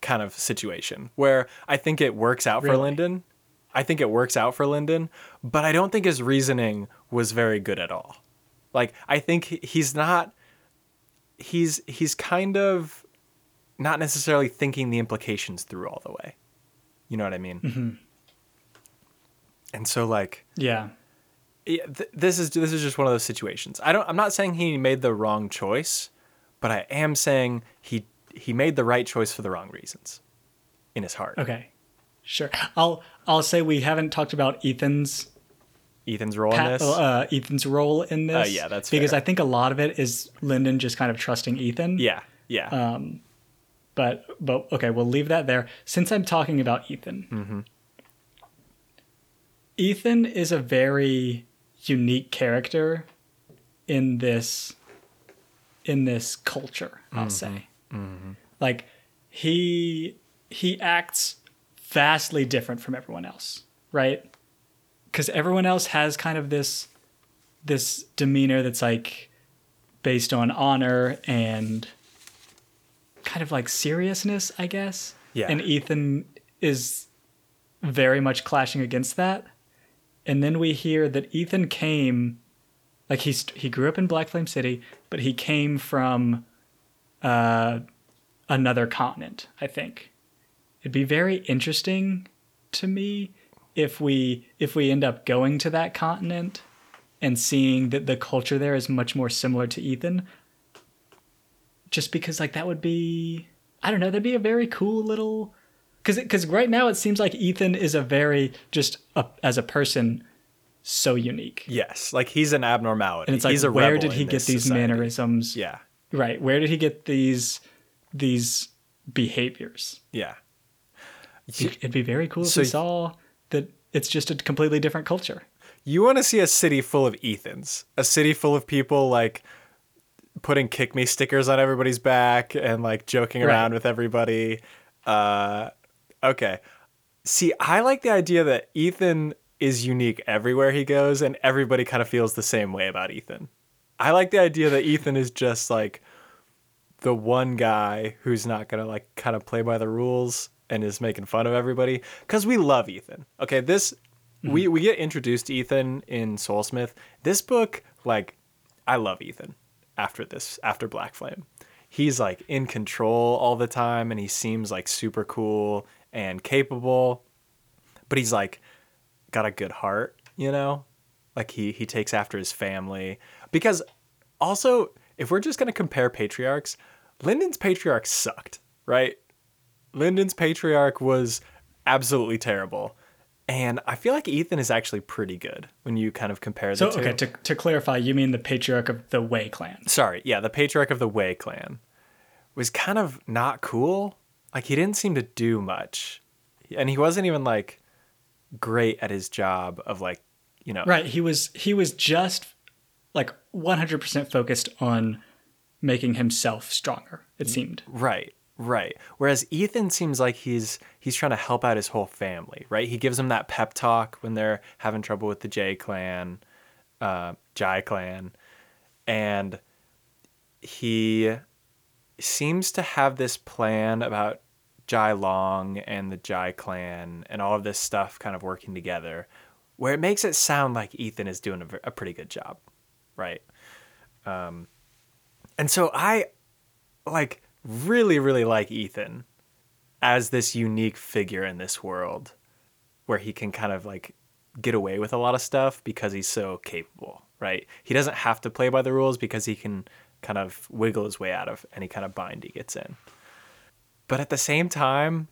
kind of situation where I think it works out for Really? Lindon. I think it works out for Lindon, but I don't think his reasoning was very good at all. Like I think he's not he's he's kind of not necessarily thinking the implications through all the way. You know what I mean? Mm-hmm. And so like Yeah. Th- this is this is just one of those situations. I don't I'm not saying he made the wrong choice, but I am saying he he made the right choice for the wrong reasons in his heart. Okay. Sure. I'll I'll say we haven't talked about Eithan's Eithan's role in this. uh, Eithan's role in this. Uh, yeah, that's because fair. I think a lot of it is Lindon just kind of trusting Eithan. yeah, yeah. uh, But but okay, we'll leave that there. Since I'm talking about Eithan, Mm-hmm. Eithan is a very unique character in this in this culture. I'll mm-hmm. say, mm-hmm. like he he acts vastly different from everyone else, right? Because everyone else has kind of this this demeanor that's like based on honor and kind of like seriousness, I guess. Yeah. And Eithan is very much clashing against that. And then we hear that Eithan came, like he's he grew up in Black Flame City, but he came from uh, another continent. I think it'd be very interesting to me if we if we end up going to that continent and seeing that the culture there is much more similar to Eithan. Just because like that would be I don't know, that'd be a very cool little cuz cuz right now it seems like Eithan is a very just a, as a person so unique. yes, like he's an abnormality. And it's like he's a where did he get these society. mannerisms? Yeah, Right. Where did he get these these behaviors? yeah. It'd be very cool if we saw that it's just a completely different culture. You want to see a city full of Eithans, a city full of people like putting kick me stickers on everybody's back and like joking Right. around with everybody. Uh, okay. See, I like the idea that Eithan is unique everywhere he goes and everybody kind of feels the same way about Eithan. I like the idea that Eithan is just like the one guy who's not going to like kind of play by the rules and is making fun of everybody cuz we love Eithan. Okay, this mm-hmm. we we get introduced to Eithan in Soulsmith. This book like I love Eithan after this after Black Flame. He's like in control all the time and he seems like super cool and capable. But he's like got a good heart, you know? Like he he takes after his family because also if we're just going to compare patriarchs, Lindon's patriarch sucked, right? Lindon's patriarch was absolutely terrible. And I feel like Eithan is actually pretty good when you kind of compare the So two. okay, to to clarify, you mean the patriarch of the Wei clan. Sorry, yeah, the patriarch of the Wei clan was kind of not cool. Like he didn't seem to do much. And he wasn't even like great at his job of like, you know, Right, he was he was just like 100% focused on making himself stronger. It seemed. Right, right. Whereas Eithan seems like he's he's trying to help out his whole family, right? He gives them that pep talk when they're having trouble with the J clan, uh, Jai clan, and he seems to have this plan about Jai Long and the Jai clan and all of this stuff kind of working together, where it makes it sound like Eithan is doing a, a pretty good job, right? Um, and so I like really really like Eithan as this unique figure in this world where he can kind of like get away with a lot of stuff because he's so capable, right? He doesn't have to play by the rules because he can kind of wiggle his way out of any kind of bind he gets in. But at the same time,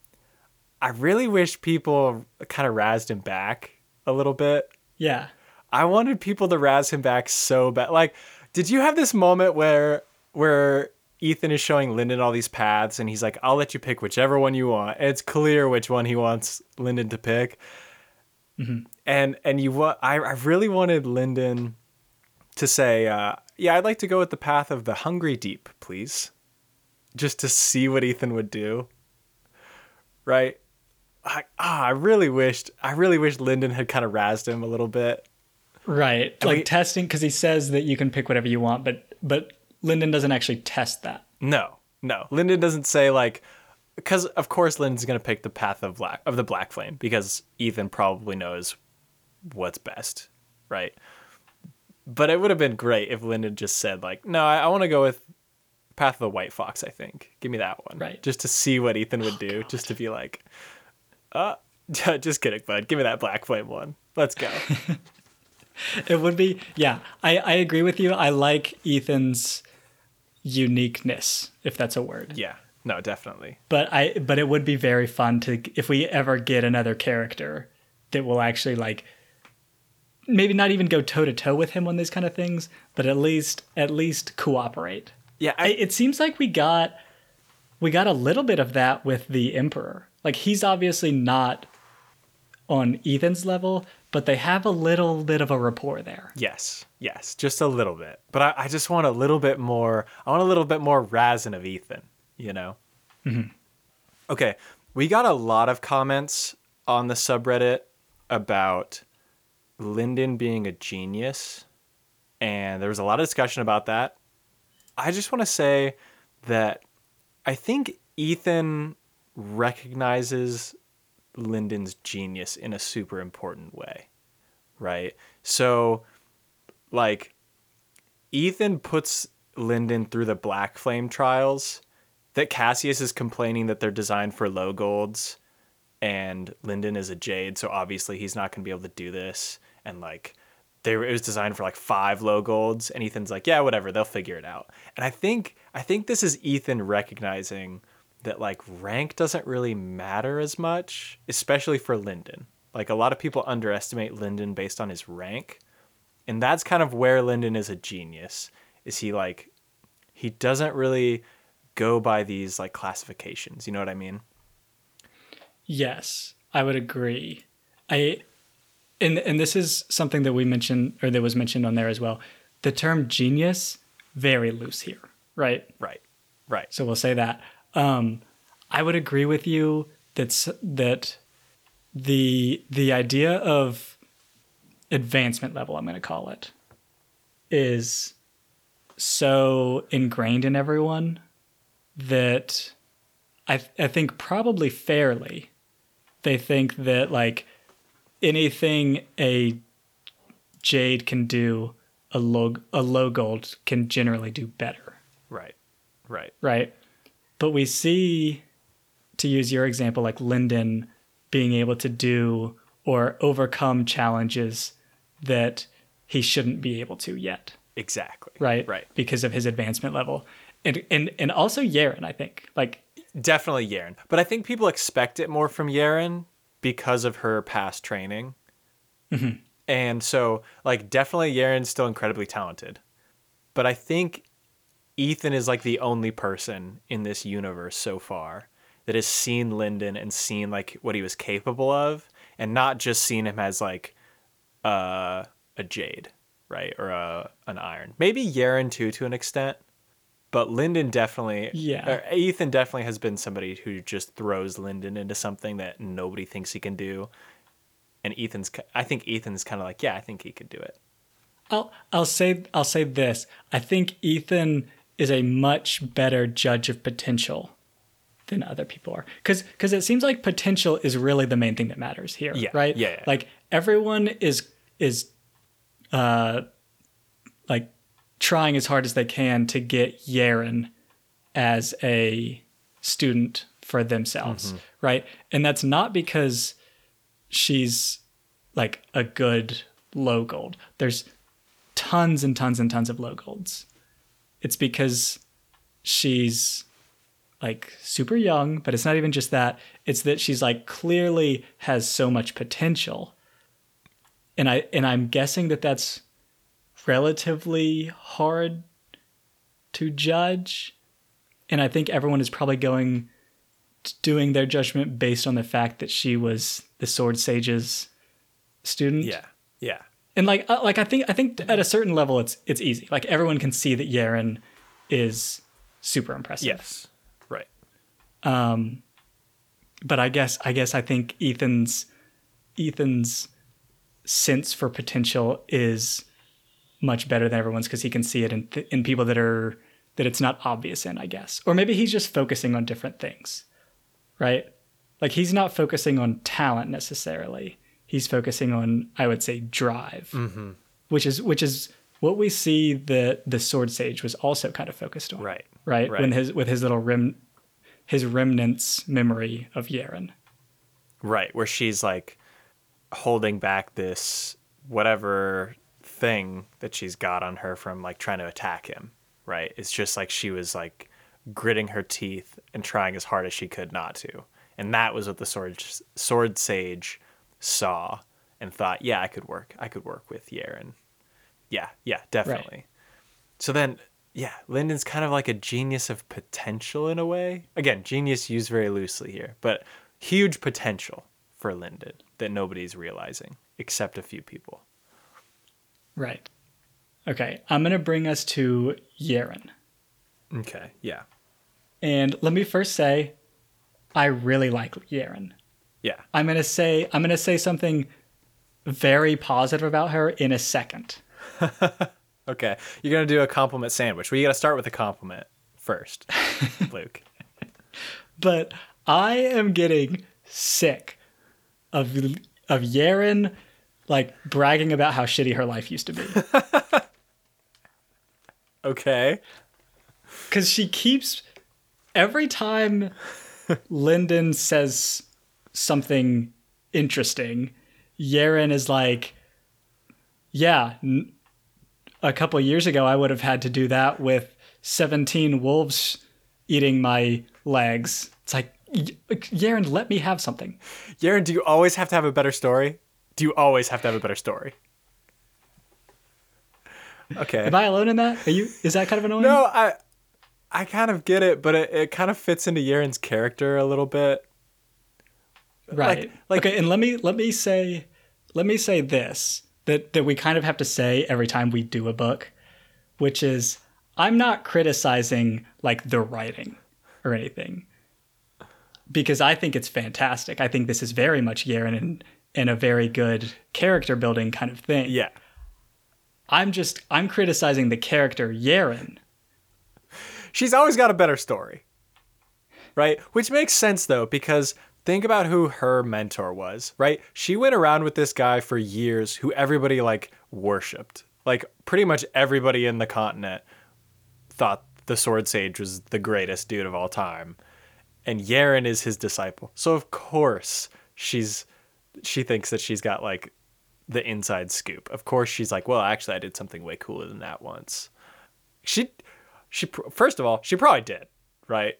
I really wish people kind of razzed him back a little bit Yeah. I wanted people to razz him back so bad. Like, did you have this moment where where Eithan is showing Lindon all these paths and he's like, "I'll let you pick whichever one you want." And it's clear which one he wants Lindon to pick. And and you want I I really wanted Lindon to say, uh, "Yeah, I'd like to go with the path of the hungry deep, please." Just to see what Eithan would do. Right? I, ah, I really wished I really wished Lindon had kind of razzed him a little bit. Right. Like testing cuz he says that you can pick whatever you want, but but Lindon doesn't actually test that. No, no. Lindon doesn't say like, because of course Lindon's gonna pick the path of black of the black flame because Eithan probably knows what's best, right? But it would have been great if Lindon just said like, "No, I, I want to go with Path of the White Fox. I think. Give me that one, Right. Just to see what Eithan would do, just to be like, uh, just kidding, bud. Give me that black flame one. Let's go. It would be, yeah. I, I agree with you. I like Eithan's uniqueness, if that's a word. yeah, no, definitely. But I, but it would be very fun to if we ever get another character that will actually like, maybe not even go toe to toe with him on these kind of things, but at least at least cooperate. Yeah, I, it seems like we got we got a little bit of that with the emperor. Like he's obviously not on Eithan's level, but they have a little bit of a rapport there. Yes, yes, just a little bit. But I, I just want a little bit more. I want a little bit more Razin of Eithan. You know. Mm-hmm. Okay, we got a lot of comments on the subreddit about Lindon being a genius, and there was a lot of discussion about that. I just want to say that I think Eithan recognizes Lindon's genius in a super important way, right? So, like, Eithan puts Lindon through the Black Flame trials that Cassias is complaining that they're designed for low golds and Lindon is a jade, so obviously he's not going to be able to do this. And like, they were, it was designed for like five low golds, and Eithan's like, yeah, whatever, they'll figure it out. And I think I think this is Eithan recognizing that like rank doesn't really matter as much, especially for Lindon. Like a lot of people underestimate Lindon based on his rank, and that's kind of where Lindon is a genius. Is he like he doesn't really go by these like classifications. You know what I mean? Yes, I would agree. I and and this is something that we mentioned or that was mentioned on there as well. The term genius very loose here, right? Right. Right. So we'll say that. Um, I would agree with you that that the the idea of advancement level, I'm going to call it, is so ingrained in everyone that I I think probably fairly they think that like anything a jade can do a low a low gold can generally do better Right. Right. right? But we see, to use your example, like Lindon being able to do or overcome challenges that he shouldn't be able to yet, Exactly. right? Right. Because of his advancement level. And and and also Yerin, I think. Like Definitely Yerin. But I think people expect it more from Yerin because of her past training. And so, like, definitely Yerin's still incredibly talented. But I think Eithan is like the only person in this universe so far that has seen Lindon and seen like what he was capable of and not just seen him as like uh, a jade, right? Or a, an iron. Maybe Yerin too to an extent. But Lindon definitely, Yeah. or Eithan definitely has been somebody who just throws Lindon into something that nobody thinks he can do. And Eithan's, I think Eithan's kind of like, yeah, I think he could do it. I'll I'll say I'll say this. I think Eithan is a much better judge of potential than other people are. Cuz cuz it seems like potential is really the main thing that matters here, Yeah, right? yeah, yeah. Like everyone is is uh like trying as hard as they can to get Yerin as a student for themselves, Mm-hmm. right? And that's not because she's like a good low gold. There's tons and tons and tons of low golds. It's because she's like super young, but it's not even just that. It's that she's like clearly has so much potential. And I and I'm guessing that that's relatively hard to judge. And I think everyone is probably going doing their judgment based on the fact that she was the sword sage's student Yeah. Yeah. and like uh, like I think I think at a certain level it's it's easy. Like everyone can see that Yerin is super impressive. Yes. Right. Um But I guess I guess I think Eithan's Eithan's sense for potential is much better than everyone's because he can see it in th- in people that are that it's not obvious in. I guess, or maybe he's just focusing on different things. right? Like he's not focusing on talent necessarily. He's focusing on, I would say, drive, Mm-hmm. which is which is what we see the the sword sage was also kind of focused on, Right. Right, Right. when his with his little rem, his remnants memory of Yerin. Right, where she's like holding back this whatever thing that she's got on her from like trying to attack him. Right? It's just like she was like gritting her teeth and trying as hard as she could not to. And that was what the sword sword sage saw and thought, yeah, I could work. I could work with Yerin. Yeah, yeah, definitely. So then, yeah, Lindon's kind of like a genius of potential in a way. Again, genius used very loosely here, but huge potential for Lindon that nobody's realizing except a few people. Right. Okay, I'm gonna bring us to Yerin. Okay, yeah. And let me first say, I really like Yerin. Yeah. I'm gonna say I'm gonna say something very positive about her in a second. Okay. You're going to do a compliment sandwich. Well, you got to start with a compliment first, Luke. But I am getting sick of of Yerin like bragging about how shitty her life used to be. Okay. Cause she keeps every time Lindon says something interesting, Yerin is like, "Yeah, n- a couple years ago I would have had to do that with 17 wolves eating my legs." It's like, "Y- Yerin, let me have something. Yerin, do you always have to have a better story? Do you always have to have a better story? Okay. Am I alone in that? Are you? Is that kind of annoying? No, I I kind of get it, but it, it kind of fits into Yerin's character a little bit. right. like- okay, and let me let me say let me say this that that we kind of have to say every time we do a book, which is I'm not criticizing like the writing or anything. Because I think it's fantastic. I think this is very much Yerin and, and a very good character building kind of thing. Yeah. I'm just I'm criticizing the character Yerin. She's always got a better story. Right? Which makes sense though, because think about who her mentor was, right? She went around with this guy for years who everybody like worshipped. Like pretty much everybody in the continent thought the sword sage was the greatest dude of all time. And Yerin is his disciple. So of course she's she thinks that she's got like the inside scoop. Of course she's like, "Well, actually I did something way cooler than that once." She she first of all, she probably did, right?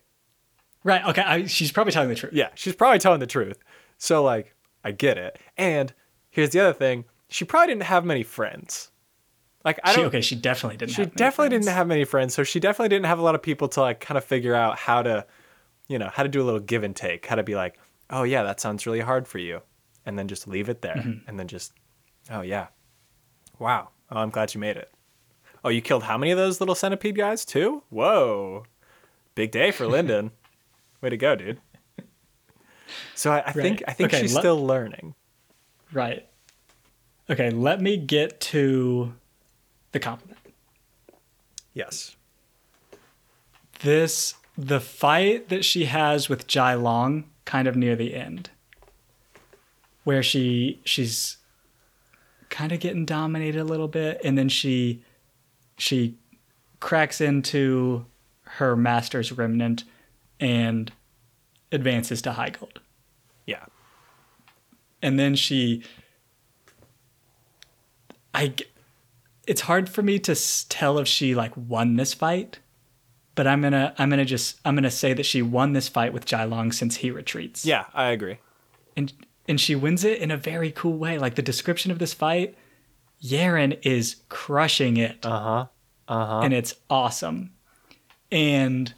Right. Okay. I, she's probably telling the truth. Yeah, she's probably telling the truth. So like, I get it. And here's the other thing: she probably didn't have many friends. Like I don't. okay. She definitely didn't. she definitely friends. didn't have many friends, so she definitely didn't have a lot of people to like kind of figure out how to, you know, how to do a little give and take, how to be like, oh yeah, that sounds really hard for you, and then just leave it there, Mm-hmm. and then just, oh yeah, wow, oh I'm glad you made it. Oh, you killed how many of those little centipede guys? too Whoa, big day for Lindon. Way to go, dude. So I, I think I think Okay, she's let- still learning. Right. Okay, let me get to the compliment. Yes. This the fight that she has with Jai Long kind of near the end. Where she she's kind of getting dominated a little bit and then she she cracks into her master's remnant and advances to high gold. Yeah. and then she i it's hard for me to tell if she like won this fight but i'm gonna i'm gonna just i'm gonna say that she won this fight with jai long since he retreats Yeah, I agree. and and she wins it in a very cool way like the description of this fight Yerin is crushing it Uh huh. Uh huh. and it's awesome. And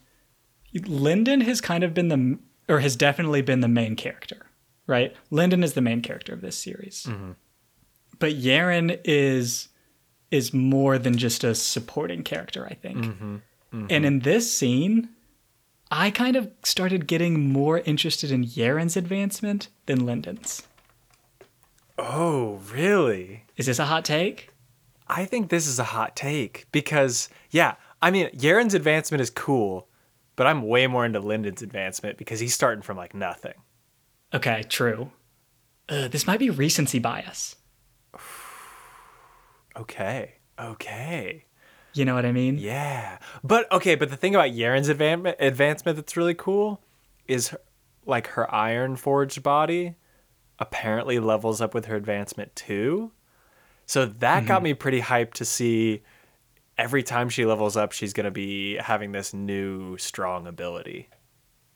Lindon has kind of been the, or has definitely been the main character, right? Lindon is the main character of this series, but Yerin is is more than just a supporting character, I think. And in this scene, I kind of started getting more interested in Yerin's advancement than Lindon's. Oh, really? Is this a hot take? I think this is a hot take because, yeah, I mean, Yerin's advancement is cool, but I'm way more into Lindon's advancement because he's starting from like nothing. Okay, true. Uh, this might be recency bias. Okay. Okay. You know what I mean? Yeah. But okay, but the thing about Yerin's advancement advancement that's really cool is her, like her iron forged body apparently levels up with her advancement too. So that got me pretty hyped to see every time she levels up she's going to be having this new strong ability.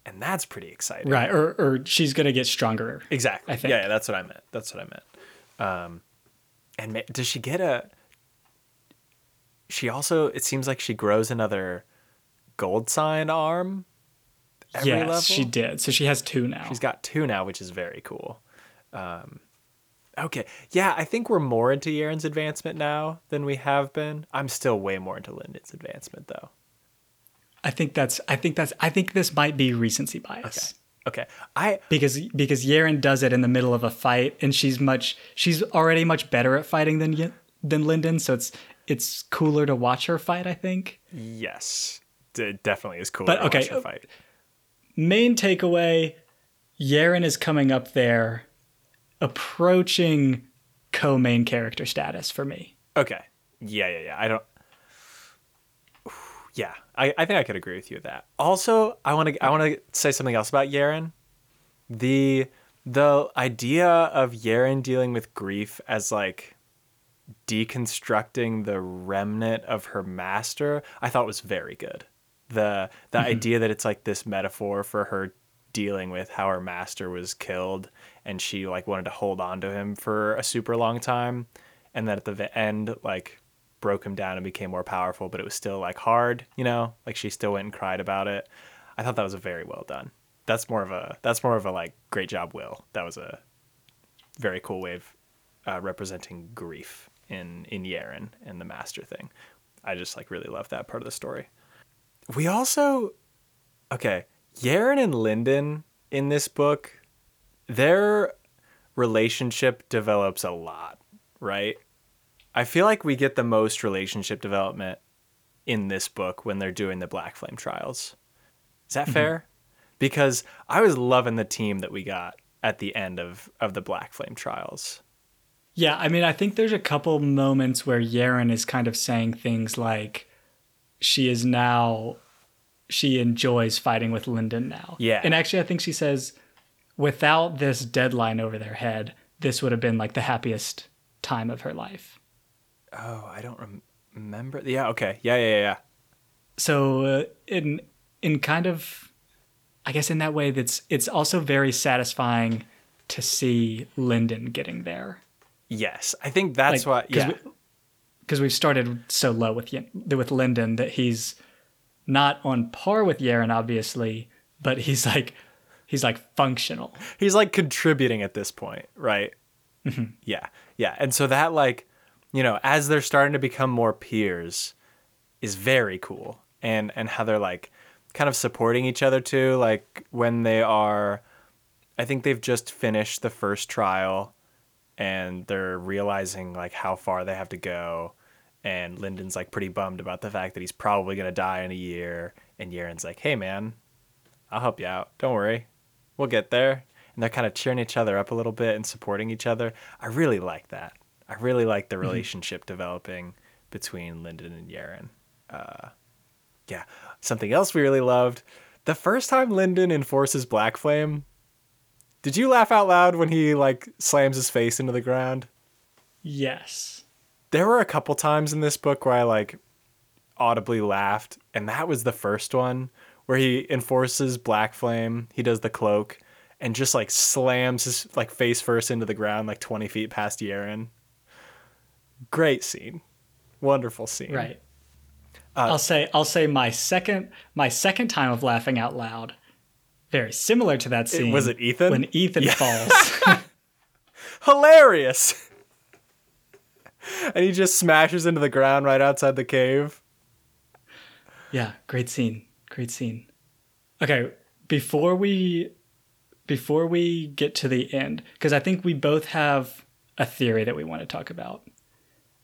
And that's pretty exciting. Right. Or, or she's going to get stronger. Exactly. I think. Yeah, yeah, that's what I meant. That's what I meant. Um, and does she get a? She also. It seems like she grows another goldsign arm. Every yes, level. she did. So she has two now. She's got two now, which is very cool. Um, okay, yeah, I think we're more into Yerin's advancement now than we have been. I'm still way more into Lindon's advancement though. I think that's. I think that's. I think this might be recency bias. Okay, I Because because Yerin does it in the middle of a fight, and she's much. She's already much better at fighting than than Lindon. So it's it's cooler to watch her fight. I think. yes, it definitely is cool. But, to watch okay, her uh, fight. main takeaway Yerin is coming up there, approaching co main character status for me. Okay. Yeah, yeah, yeah. I don't. Yeah, I, I think I could agree with you with that. Also, I want to I want to say something else about Yerin. The the idea of Yerin dealing with grief as like deconstructing the remnant of her master, I thought was very good. The the idea that it's like this metaphor for her dealing with how her master was killed and she like wanted to hold on to him for a super long time and then at the end like broke him down and became more powerful but it was still like hard you know? Like she still went and cried about it. I thought that was a very well done. That's more of a that's more of a like great job Will. That was a very cool way of uh, representing grief in in Yerin and the master thing i just like really love that part of the story we also okay Yerin and Lindon in this book their relationship develops a lot right I feel like we get the most relationship development in this book when they're doing the Black Flame trials. Is that mm-hmm. fair? Because I was loving the team that we got at the end of, of the Black Flame trials. Yeah, I mean, I think there's a couple moments where Yerin is kind of saying things like she is now, she enjoys fighting with Lindon now. Yeah. And actually, I think she says, without this deadline over their head, this would have been like the happiest time of her life. Oh, I don't rem- remember. Yeah, okay. Yeah, yeah, yeah, yeah. So, uh, in in kind of, I guess in that way, that's it's also very satisfying to see Lindon getting there. Yes, I think that's why. Yeah, because we've started so low with with Lindon that he's not on par with Yerin, obviously, but he's like he's like functional. he's like contributing at this point, right? Mm-hmm. Yeah, yeah. And so that like, you know, as they're starting to become more peers, is very cool, and and how they're like kind of supporting each other too. Like when they are, I think they've just finished the first trial, and they're realizing like how far they have to go. And Lindon's like pretty bummed about the fact that he's probably gonna die in a year. And Yerin's like, "Hey man, I'll help you out. Don't worry, we'll get there." And they're kind of cheering each other up a little bit and supporting each other. I really like that. I really like the relationship developing between Lindon and Yerin. Uh, yeah, something else we really loved. The first time Lindon enforces Black Flame, did you laugh out loud when he like slams his face into the ground? Yes. there were a couple times in this book where I like audibly laughed, and that was the first one where he enforces Black Flame. He does the cloak and just like slams his like face first into the ground, like twenty feet past Yerin. Great scene, wonderful scene. Right. Uh, I'll say I'll say my second my second time of laughing out loud, very similar to that scene. was it Eithan? When Eithan falls. Hilarious. and he just smashes into the ground right outside the cave. yeah, great scene. Great scene. Okay, before we before we get to the end, because I think we both have a theory that we want to talk about.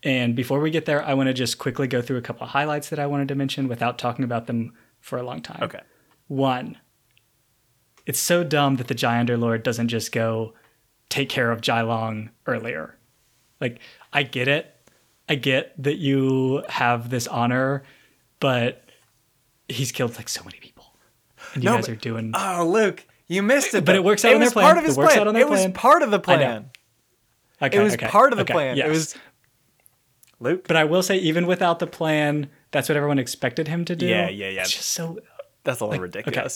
And before we get there, I want to just quickly go through a couple of highlights that I wanted to mention without talking about them for a long time. Okay. One, it's so dumb that the Jai Underlord doesn't just go take care of Jai Long earlier. Like, I get it. I get that you have this honor, but he's killed like so many people. And you No, guys but- are doing Oh, Luke, you missed it. But it works out on their plan. part of It his works plan. out on their it was part of the plan. okay, It was okay, part of the okay, plan. yes. It was Luke. But I will say, even without the plan, that's what everyone expected him to do. Yeah, yeah, yeah. It's just so. That's a little Like, okay.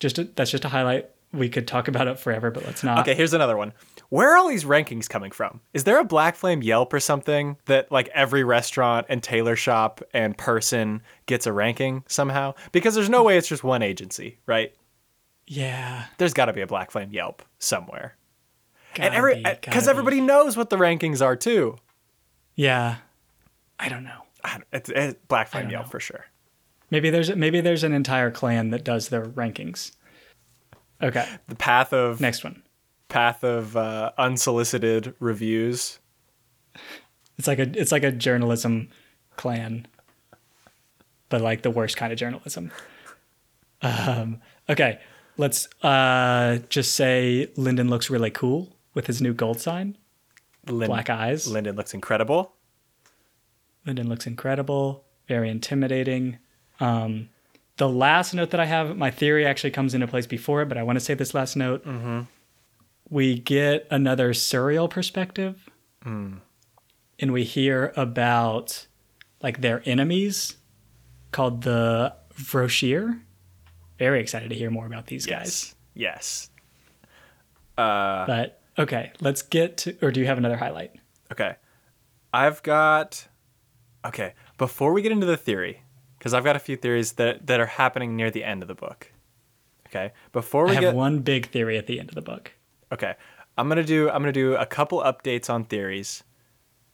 Just a, that's just a highlight. We could talk about it forever, but let's not. Okay, here's another one. Where are all these rankings coming from? Is there a Black Flame Yelp or something that like every restaurant and tailor shop and person gets a ranking somehow? Because there's no way it's just one agency, right? Yeah. There's got to be a Black Flame Yelp somewhere. gotta and every because uh, everybody knows what the rankings are too. Yeah. I don't know. I don't- It's, it's Black Flame Yelp know. for sure. Maybe there's maybe there's an entire clan that does their rankings. Okay. The path of Next one. path of uh, unsolicited reviews. It's like a it's like a journalism clan, but like the worst kind of journalism. Um, okay, let's uh, just say Lindon looks really cool with his new goldsign, black eyes. Lindon looks incredible. Lindon looks incredible, very intimidating. Um, the last note that I have, my theory actually comes into place before it, but I want to say this last note. Mm-hmm. We get another Suriel perspective, mm. and we hear about like their enemies called the Vroshir. Very excited to hear more about these guys. Yes. Yes. But okay, let's get to. Or do you have another highlight? Okay. I've got Okay, before we get into the theory, cuz I've got a few theories that that are happening near the end of the book. Okay? Before I we have get one big theory at the end of the book. Okay. I'm going to do I'm going to do a couple updates on theories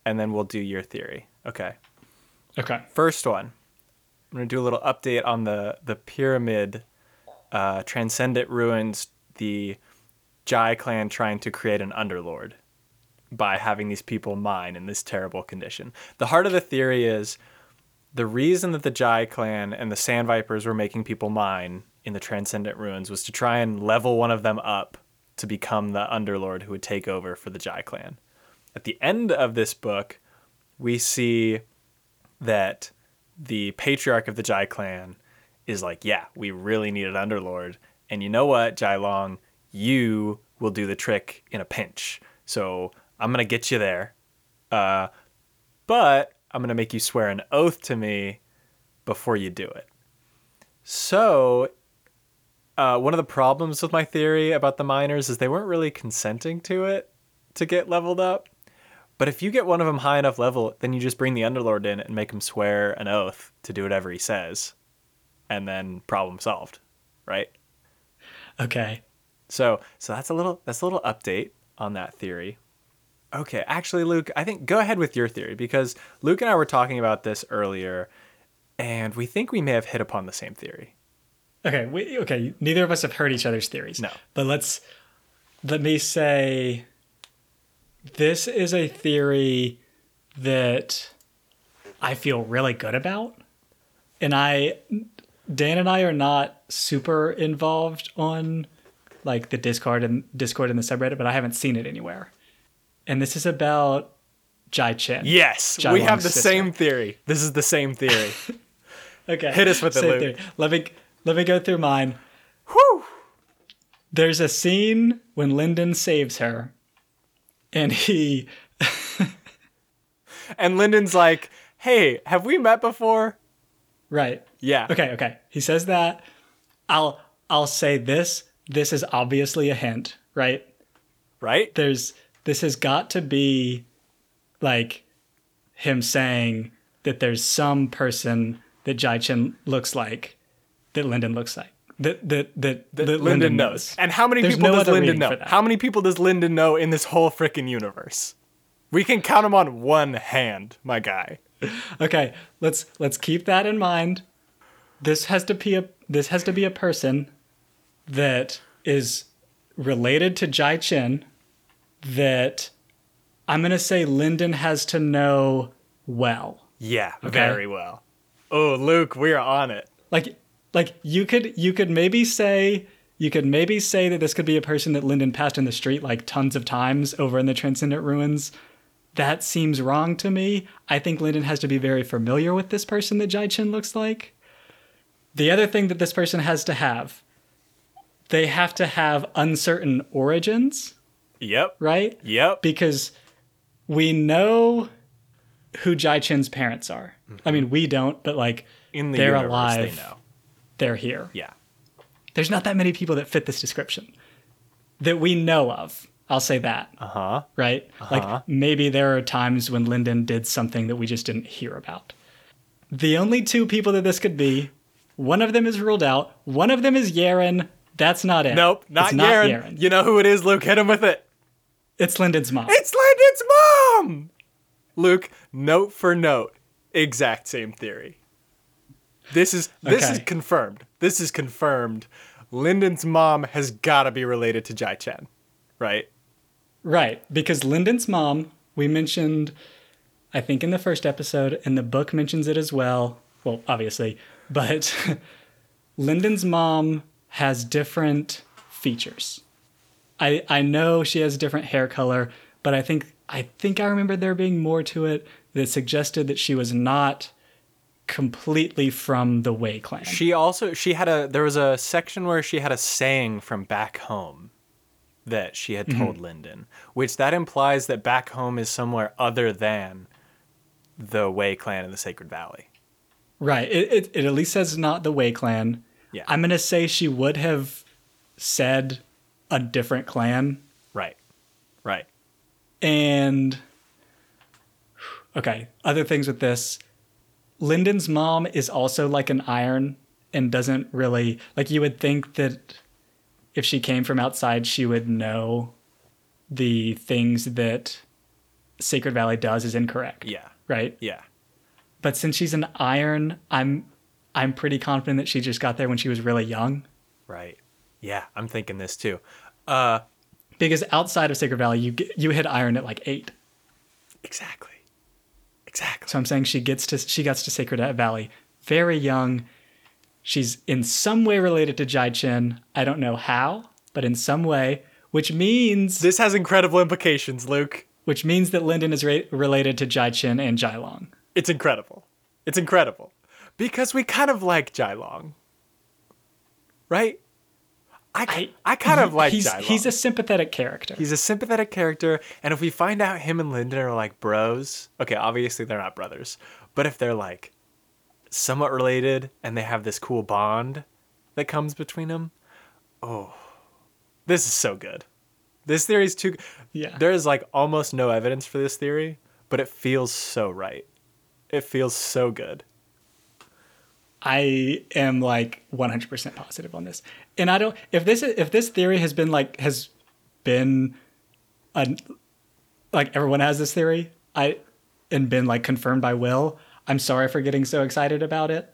and then we'll do your theory. Okay. Okay. First one. I'm going to do a little update on the the pyramid uh transcendent ruins the Jai clan trying to create an underlord by having these people mine in this terrible condition. The heart of the theory is the reason that the Jai clan and the Sand Vipers were making people mine in the Transcendent Ruins was to try and level one of them up to become the Underlord who would take over for the Jai clan. At the end of this book, we see that the patriarch of the Jai clan is like, yeah, we really need an Underlord. And you know what, Jai Long, you will do the trick in a pinch. So I'm going to get you there. Uh, but I'm going to make you swear an oath to me before you do it. So, uh, one of the problems with my theory about the miners is they weren't really consenting to it to get leveled up. But if you get one of them high enough level, then you just bring the Underlord in and make him swear an oath to do whatever he says. And then problem solved, right? Okay. So, so that's a little that's a little update on that theory. Okay, actually, Luke, I think go ahead with your theory because Luke and I were talking about this earlier, and we think we may have hit upon the same theory. Okay, we, okay. Neither of us have heard each other's theories. No. But let's let me say this is a theory that I feel really good about. And I Dan and I are not super involved on like the Discord and Discord and the subreddit, but I haven't seen it anywhere. And this is about Jai Chen. Yes, Jai we Long's have the sister. same theory. This is the same theory. Okay. Hit us with it, Same Luke. theory. Let me let me go through mine. Whew. There's a scene when Lindon saves her, and he And Lindon's like, "Hey, have we met before?" right. Yeah. Okay, okay. He says that. I'll I'll say this. This is obviously a hint, right? Right? There's this has got to be like him saying that there's some person that Jai Chen looks like that Lindon looks like. That that that, that, Lindon, Lindon knows. And how many There's people no does Lindon know? How many people does Lindon know in this whole freaking universe? We can count them on one hand, my guy. Okay, let's let's keep that in mind. This has to be a this has to be a person that is related to Jai Chen that I'm gonna say Lindon has to know well. Yeah, very well. Oh, Luke, we are on it. Like Like you could you could maybe say you could maybe say that this could be a person that Lindon passed in the street like tons of times over in the Transcendent Ruins. That seems wrong to me. I think Lindon has to be very familiar with this person that Jai Chen looks like. The other thing that this person has to have, they have to have uncertain origins, Yep. right? Yep. because we know who Jai Chen's parents are. I mean, we don't, but like In the they're universe, alive. they know. They're here. Yeah. There's not that many people that fit this description that we know of. I'll say that, Uh huh. right? Uh Like maybe there are times when Lindon did something that we just didn't hear about. The only two people that this could be, one of them is ruled out. One of them is Yerin. That's not it. Nope, not, it's not Yerin. Yerin. You know who it is, Luke? Hit him with it. It's Lindon's mom. It's Lindon's mom. Luke, note for note, exact same theory. This is this is confirmed. This is confirmed. Lindon's mom has got to be related to Jai Chen, right? Right, because Lindon's mom, we mentioned, I think in the first episode, and the book mentions it as well. Well, obviously, but Lindon's mom has different features. I I know she has a different hair color, but I think I think I remember there being more to it that suggested that she was not completely from the Wei clan. She also she had a there was a section where she had a saying from back home that she had told mm-hmm. Lindon, which that implies that back home is somewhere other than the Wei clan in the Sacred Valley. Right. It, it, it at least says not the Wei clan. Yeah. I'm going to say she would have said a different clan. Right. Right. And okay, other things with this. Lindon's mom is also like an iron and doesn't really like you would think that if she came from outside she would know the things that Sacred Valley does is incorrect. Yeah. Right? Yeah. But since she's an iron, I'm I'm pretty confident that she just got there when she was really young. Right. Yeah, I'm thinking this too. Uh Because outside of Sacred Valley, you get, you hit iron at like eight. exactly. Exactly. So I'm saying she gets to she gets to Sacred Valley very young. She's in some way related to Jai Chen. I don't know how, but in some way, which means This has incredible implications, Luke. which means that Lindon is ra- related to Jai Chen and Jai Long. It's incredible. It's incredible. Because we kind of like Jai Long. Right? I, I, kind of like he's Jai he's a sympathetic character. He's a sympathetic character, and if we find out him and Lindon are like bros, okay, obviously they're not brothers, but if they're like somewhat related and they have this cool bond that comes between them, oh, this is so good. This theory is too. Yeah. There is like almost no evidence for this theory, but it feels so right. It feels so good. I am like 100% positive on this. And I don't if this if this theory has been like has been a, like everyone has this theory, I and been like confirmed by Will, I'm sorry for getting so excited about it,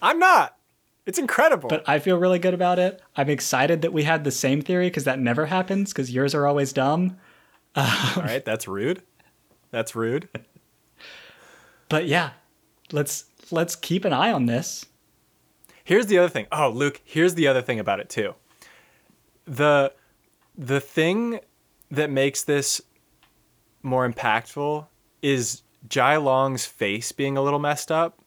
I'm not. It's incredible. but I feel really good about it. I'm excited that we had the same theory cuz that never happens cuz yours are always dumb. All right, that's rude. That's rude. But yeah, let's let's keep an eye on this. Here's the other thing. Oh, Luke, here's the other thing about it too. The the thing that makes this more impactful is Jai Long's face being a little messed up.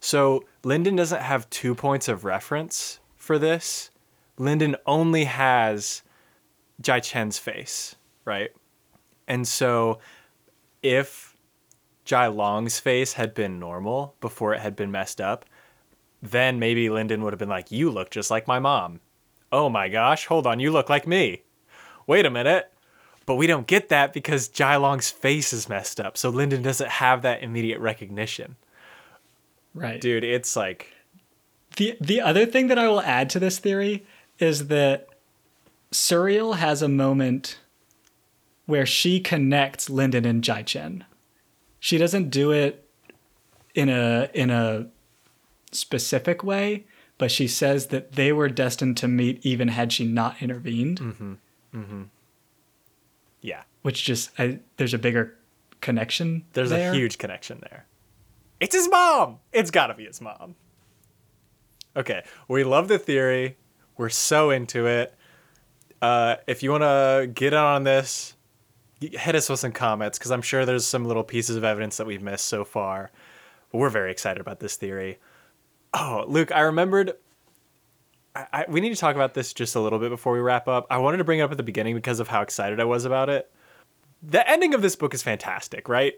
So Lindon doesn't have two points of reference for this. Lindon only has Jai Chen's face, right? And so if Jai Long's face had been normal before it had been messed up, then maybe Lindon would have been like, You look just like my mom. Oh my gosh, hold on, you look like me. Wait a minute. But we don't get that because Jai Long's face is messed up. So Lindon doesn't have that immediate recognition. Right. Dude, it's like, The the other thing that I will add to this theory is that Suriel has a moment where she connects Lindon and Jai Chen. She doesn't do it in a in a specific way, but she says that they were destined to meet even had she not intervened, yeah, which just I, there's a bigger connection. there's there. a huge connection there. It's his mom. It's got to be his mom. Okay, we love the theory. We're so into it. Uh, if you want to get on this, hit us with some comments because I'm sure there's some little pieces of evidence that we've missed so far. But we're very excited about this theory. Oh, Luke, I remembered. I, I, we need to talk about this just a little bit before we wrap up. I wanted to bring it up at the beginning because of how excited I was about it. The ending of this book is fantastic, right?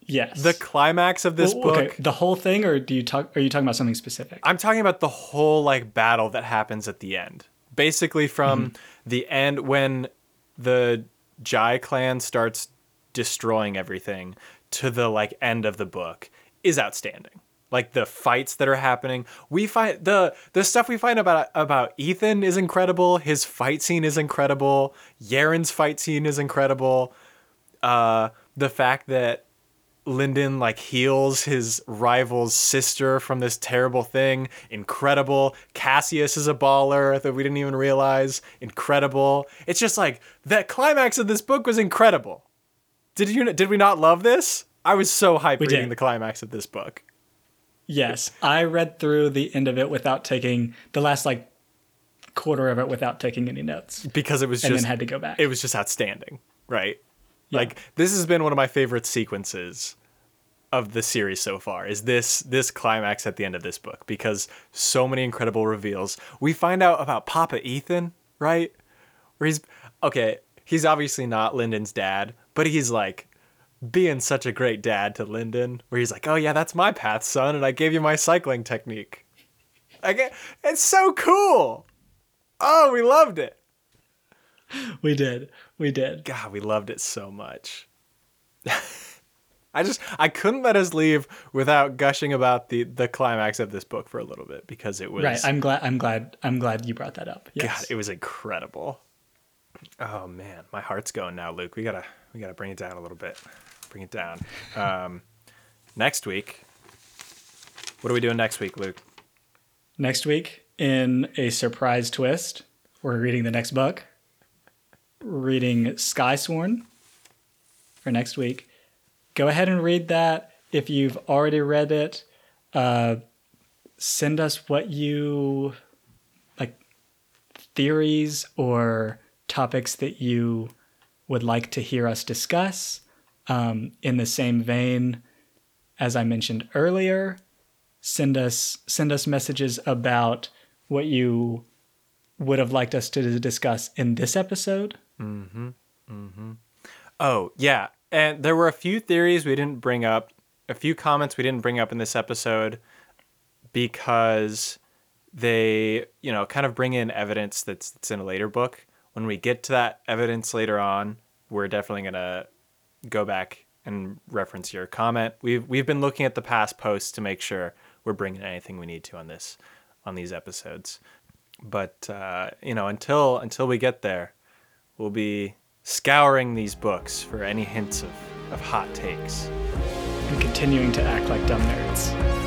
Yes. The climax of this Well, book. okay, the whole thing, or do you talk? Are you talking about something specific? I'm talking about the whole like battle that happens at the end. Basically from mm-hmm. the end when the Jai clan starts destroying everything to the like end of the book is outstanding. Like the fights that are happening. We find the the stuff we find about about Eithan is incredible. His fight scene is incredible. Yerin's fight scene is incredible. Uh the fact that Lindon like heals his rival's sister from this terrible thing. Incredible. Cassias is a baller that we didn't even realize. Incredible. It's just like the climax of this book was incredible. Did you did we not love this? I was so hyped We reading did. the climax of this book. Yes, I read through the end of it without taking the last like quarter of it without taking any notes, Because it was and just then had to go back. it was just outstanding, right? Yeah. Like this has been one of my favorite sequences of the series so far. Is this this climax at the end of this book because so many incredible reveals. We find out about Papa Eithan, right? Where he's okay, he's obviously not Lindon's dad, but he's like being such a great dad to Lindon, where he's like, "Oh yeah, that's my path, son, and I gave you my cycling technique." I get, it's so cool. Oh, we loved it. we did, we did. God, we loved it so much. I just I couldn't let us leave without gushing about the the climax of this book for a little bit because it was Right. I'm glad. I'm glad. I'm glad you brought that up. God, it was incredible. Oh man, my heart's going now, Luke. We gotta we gotta bring it down a little bit. Bring it down. Um, next week. What are we doing next week, Luke? Next week, in a surprise twist, we're reading the next book. Reading Skysworn for next week. Go ahead and read that. If you've already read it, uh, send us what you like theories or topics that you would like to hear us discuss. Um, in the same vein, as I mentioned earlier, send us send us messages about what you would have liked us to discuss in this episode. Mhm. Mhm. Oh, yeah. And there were a few theories we didn't bring up, a few comments we didn't bring up in this episode because they, you know, kind of bring in evidence that's, that's in a later book. When we get to that evidence later on, we're definitely going to go back and reference your comment. We've we've been looking at the past posts to make sure we're bringing anything we need to on this on these episodes. But uh, you know, until until we get there, we'll be scouring these books for any hints of, of hot takes. and continuing to act like dumb nerds.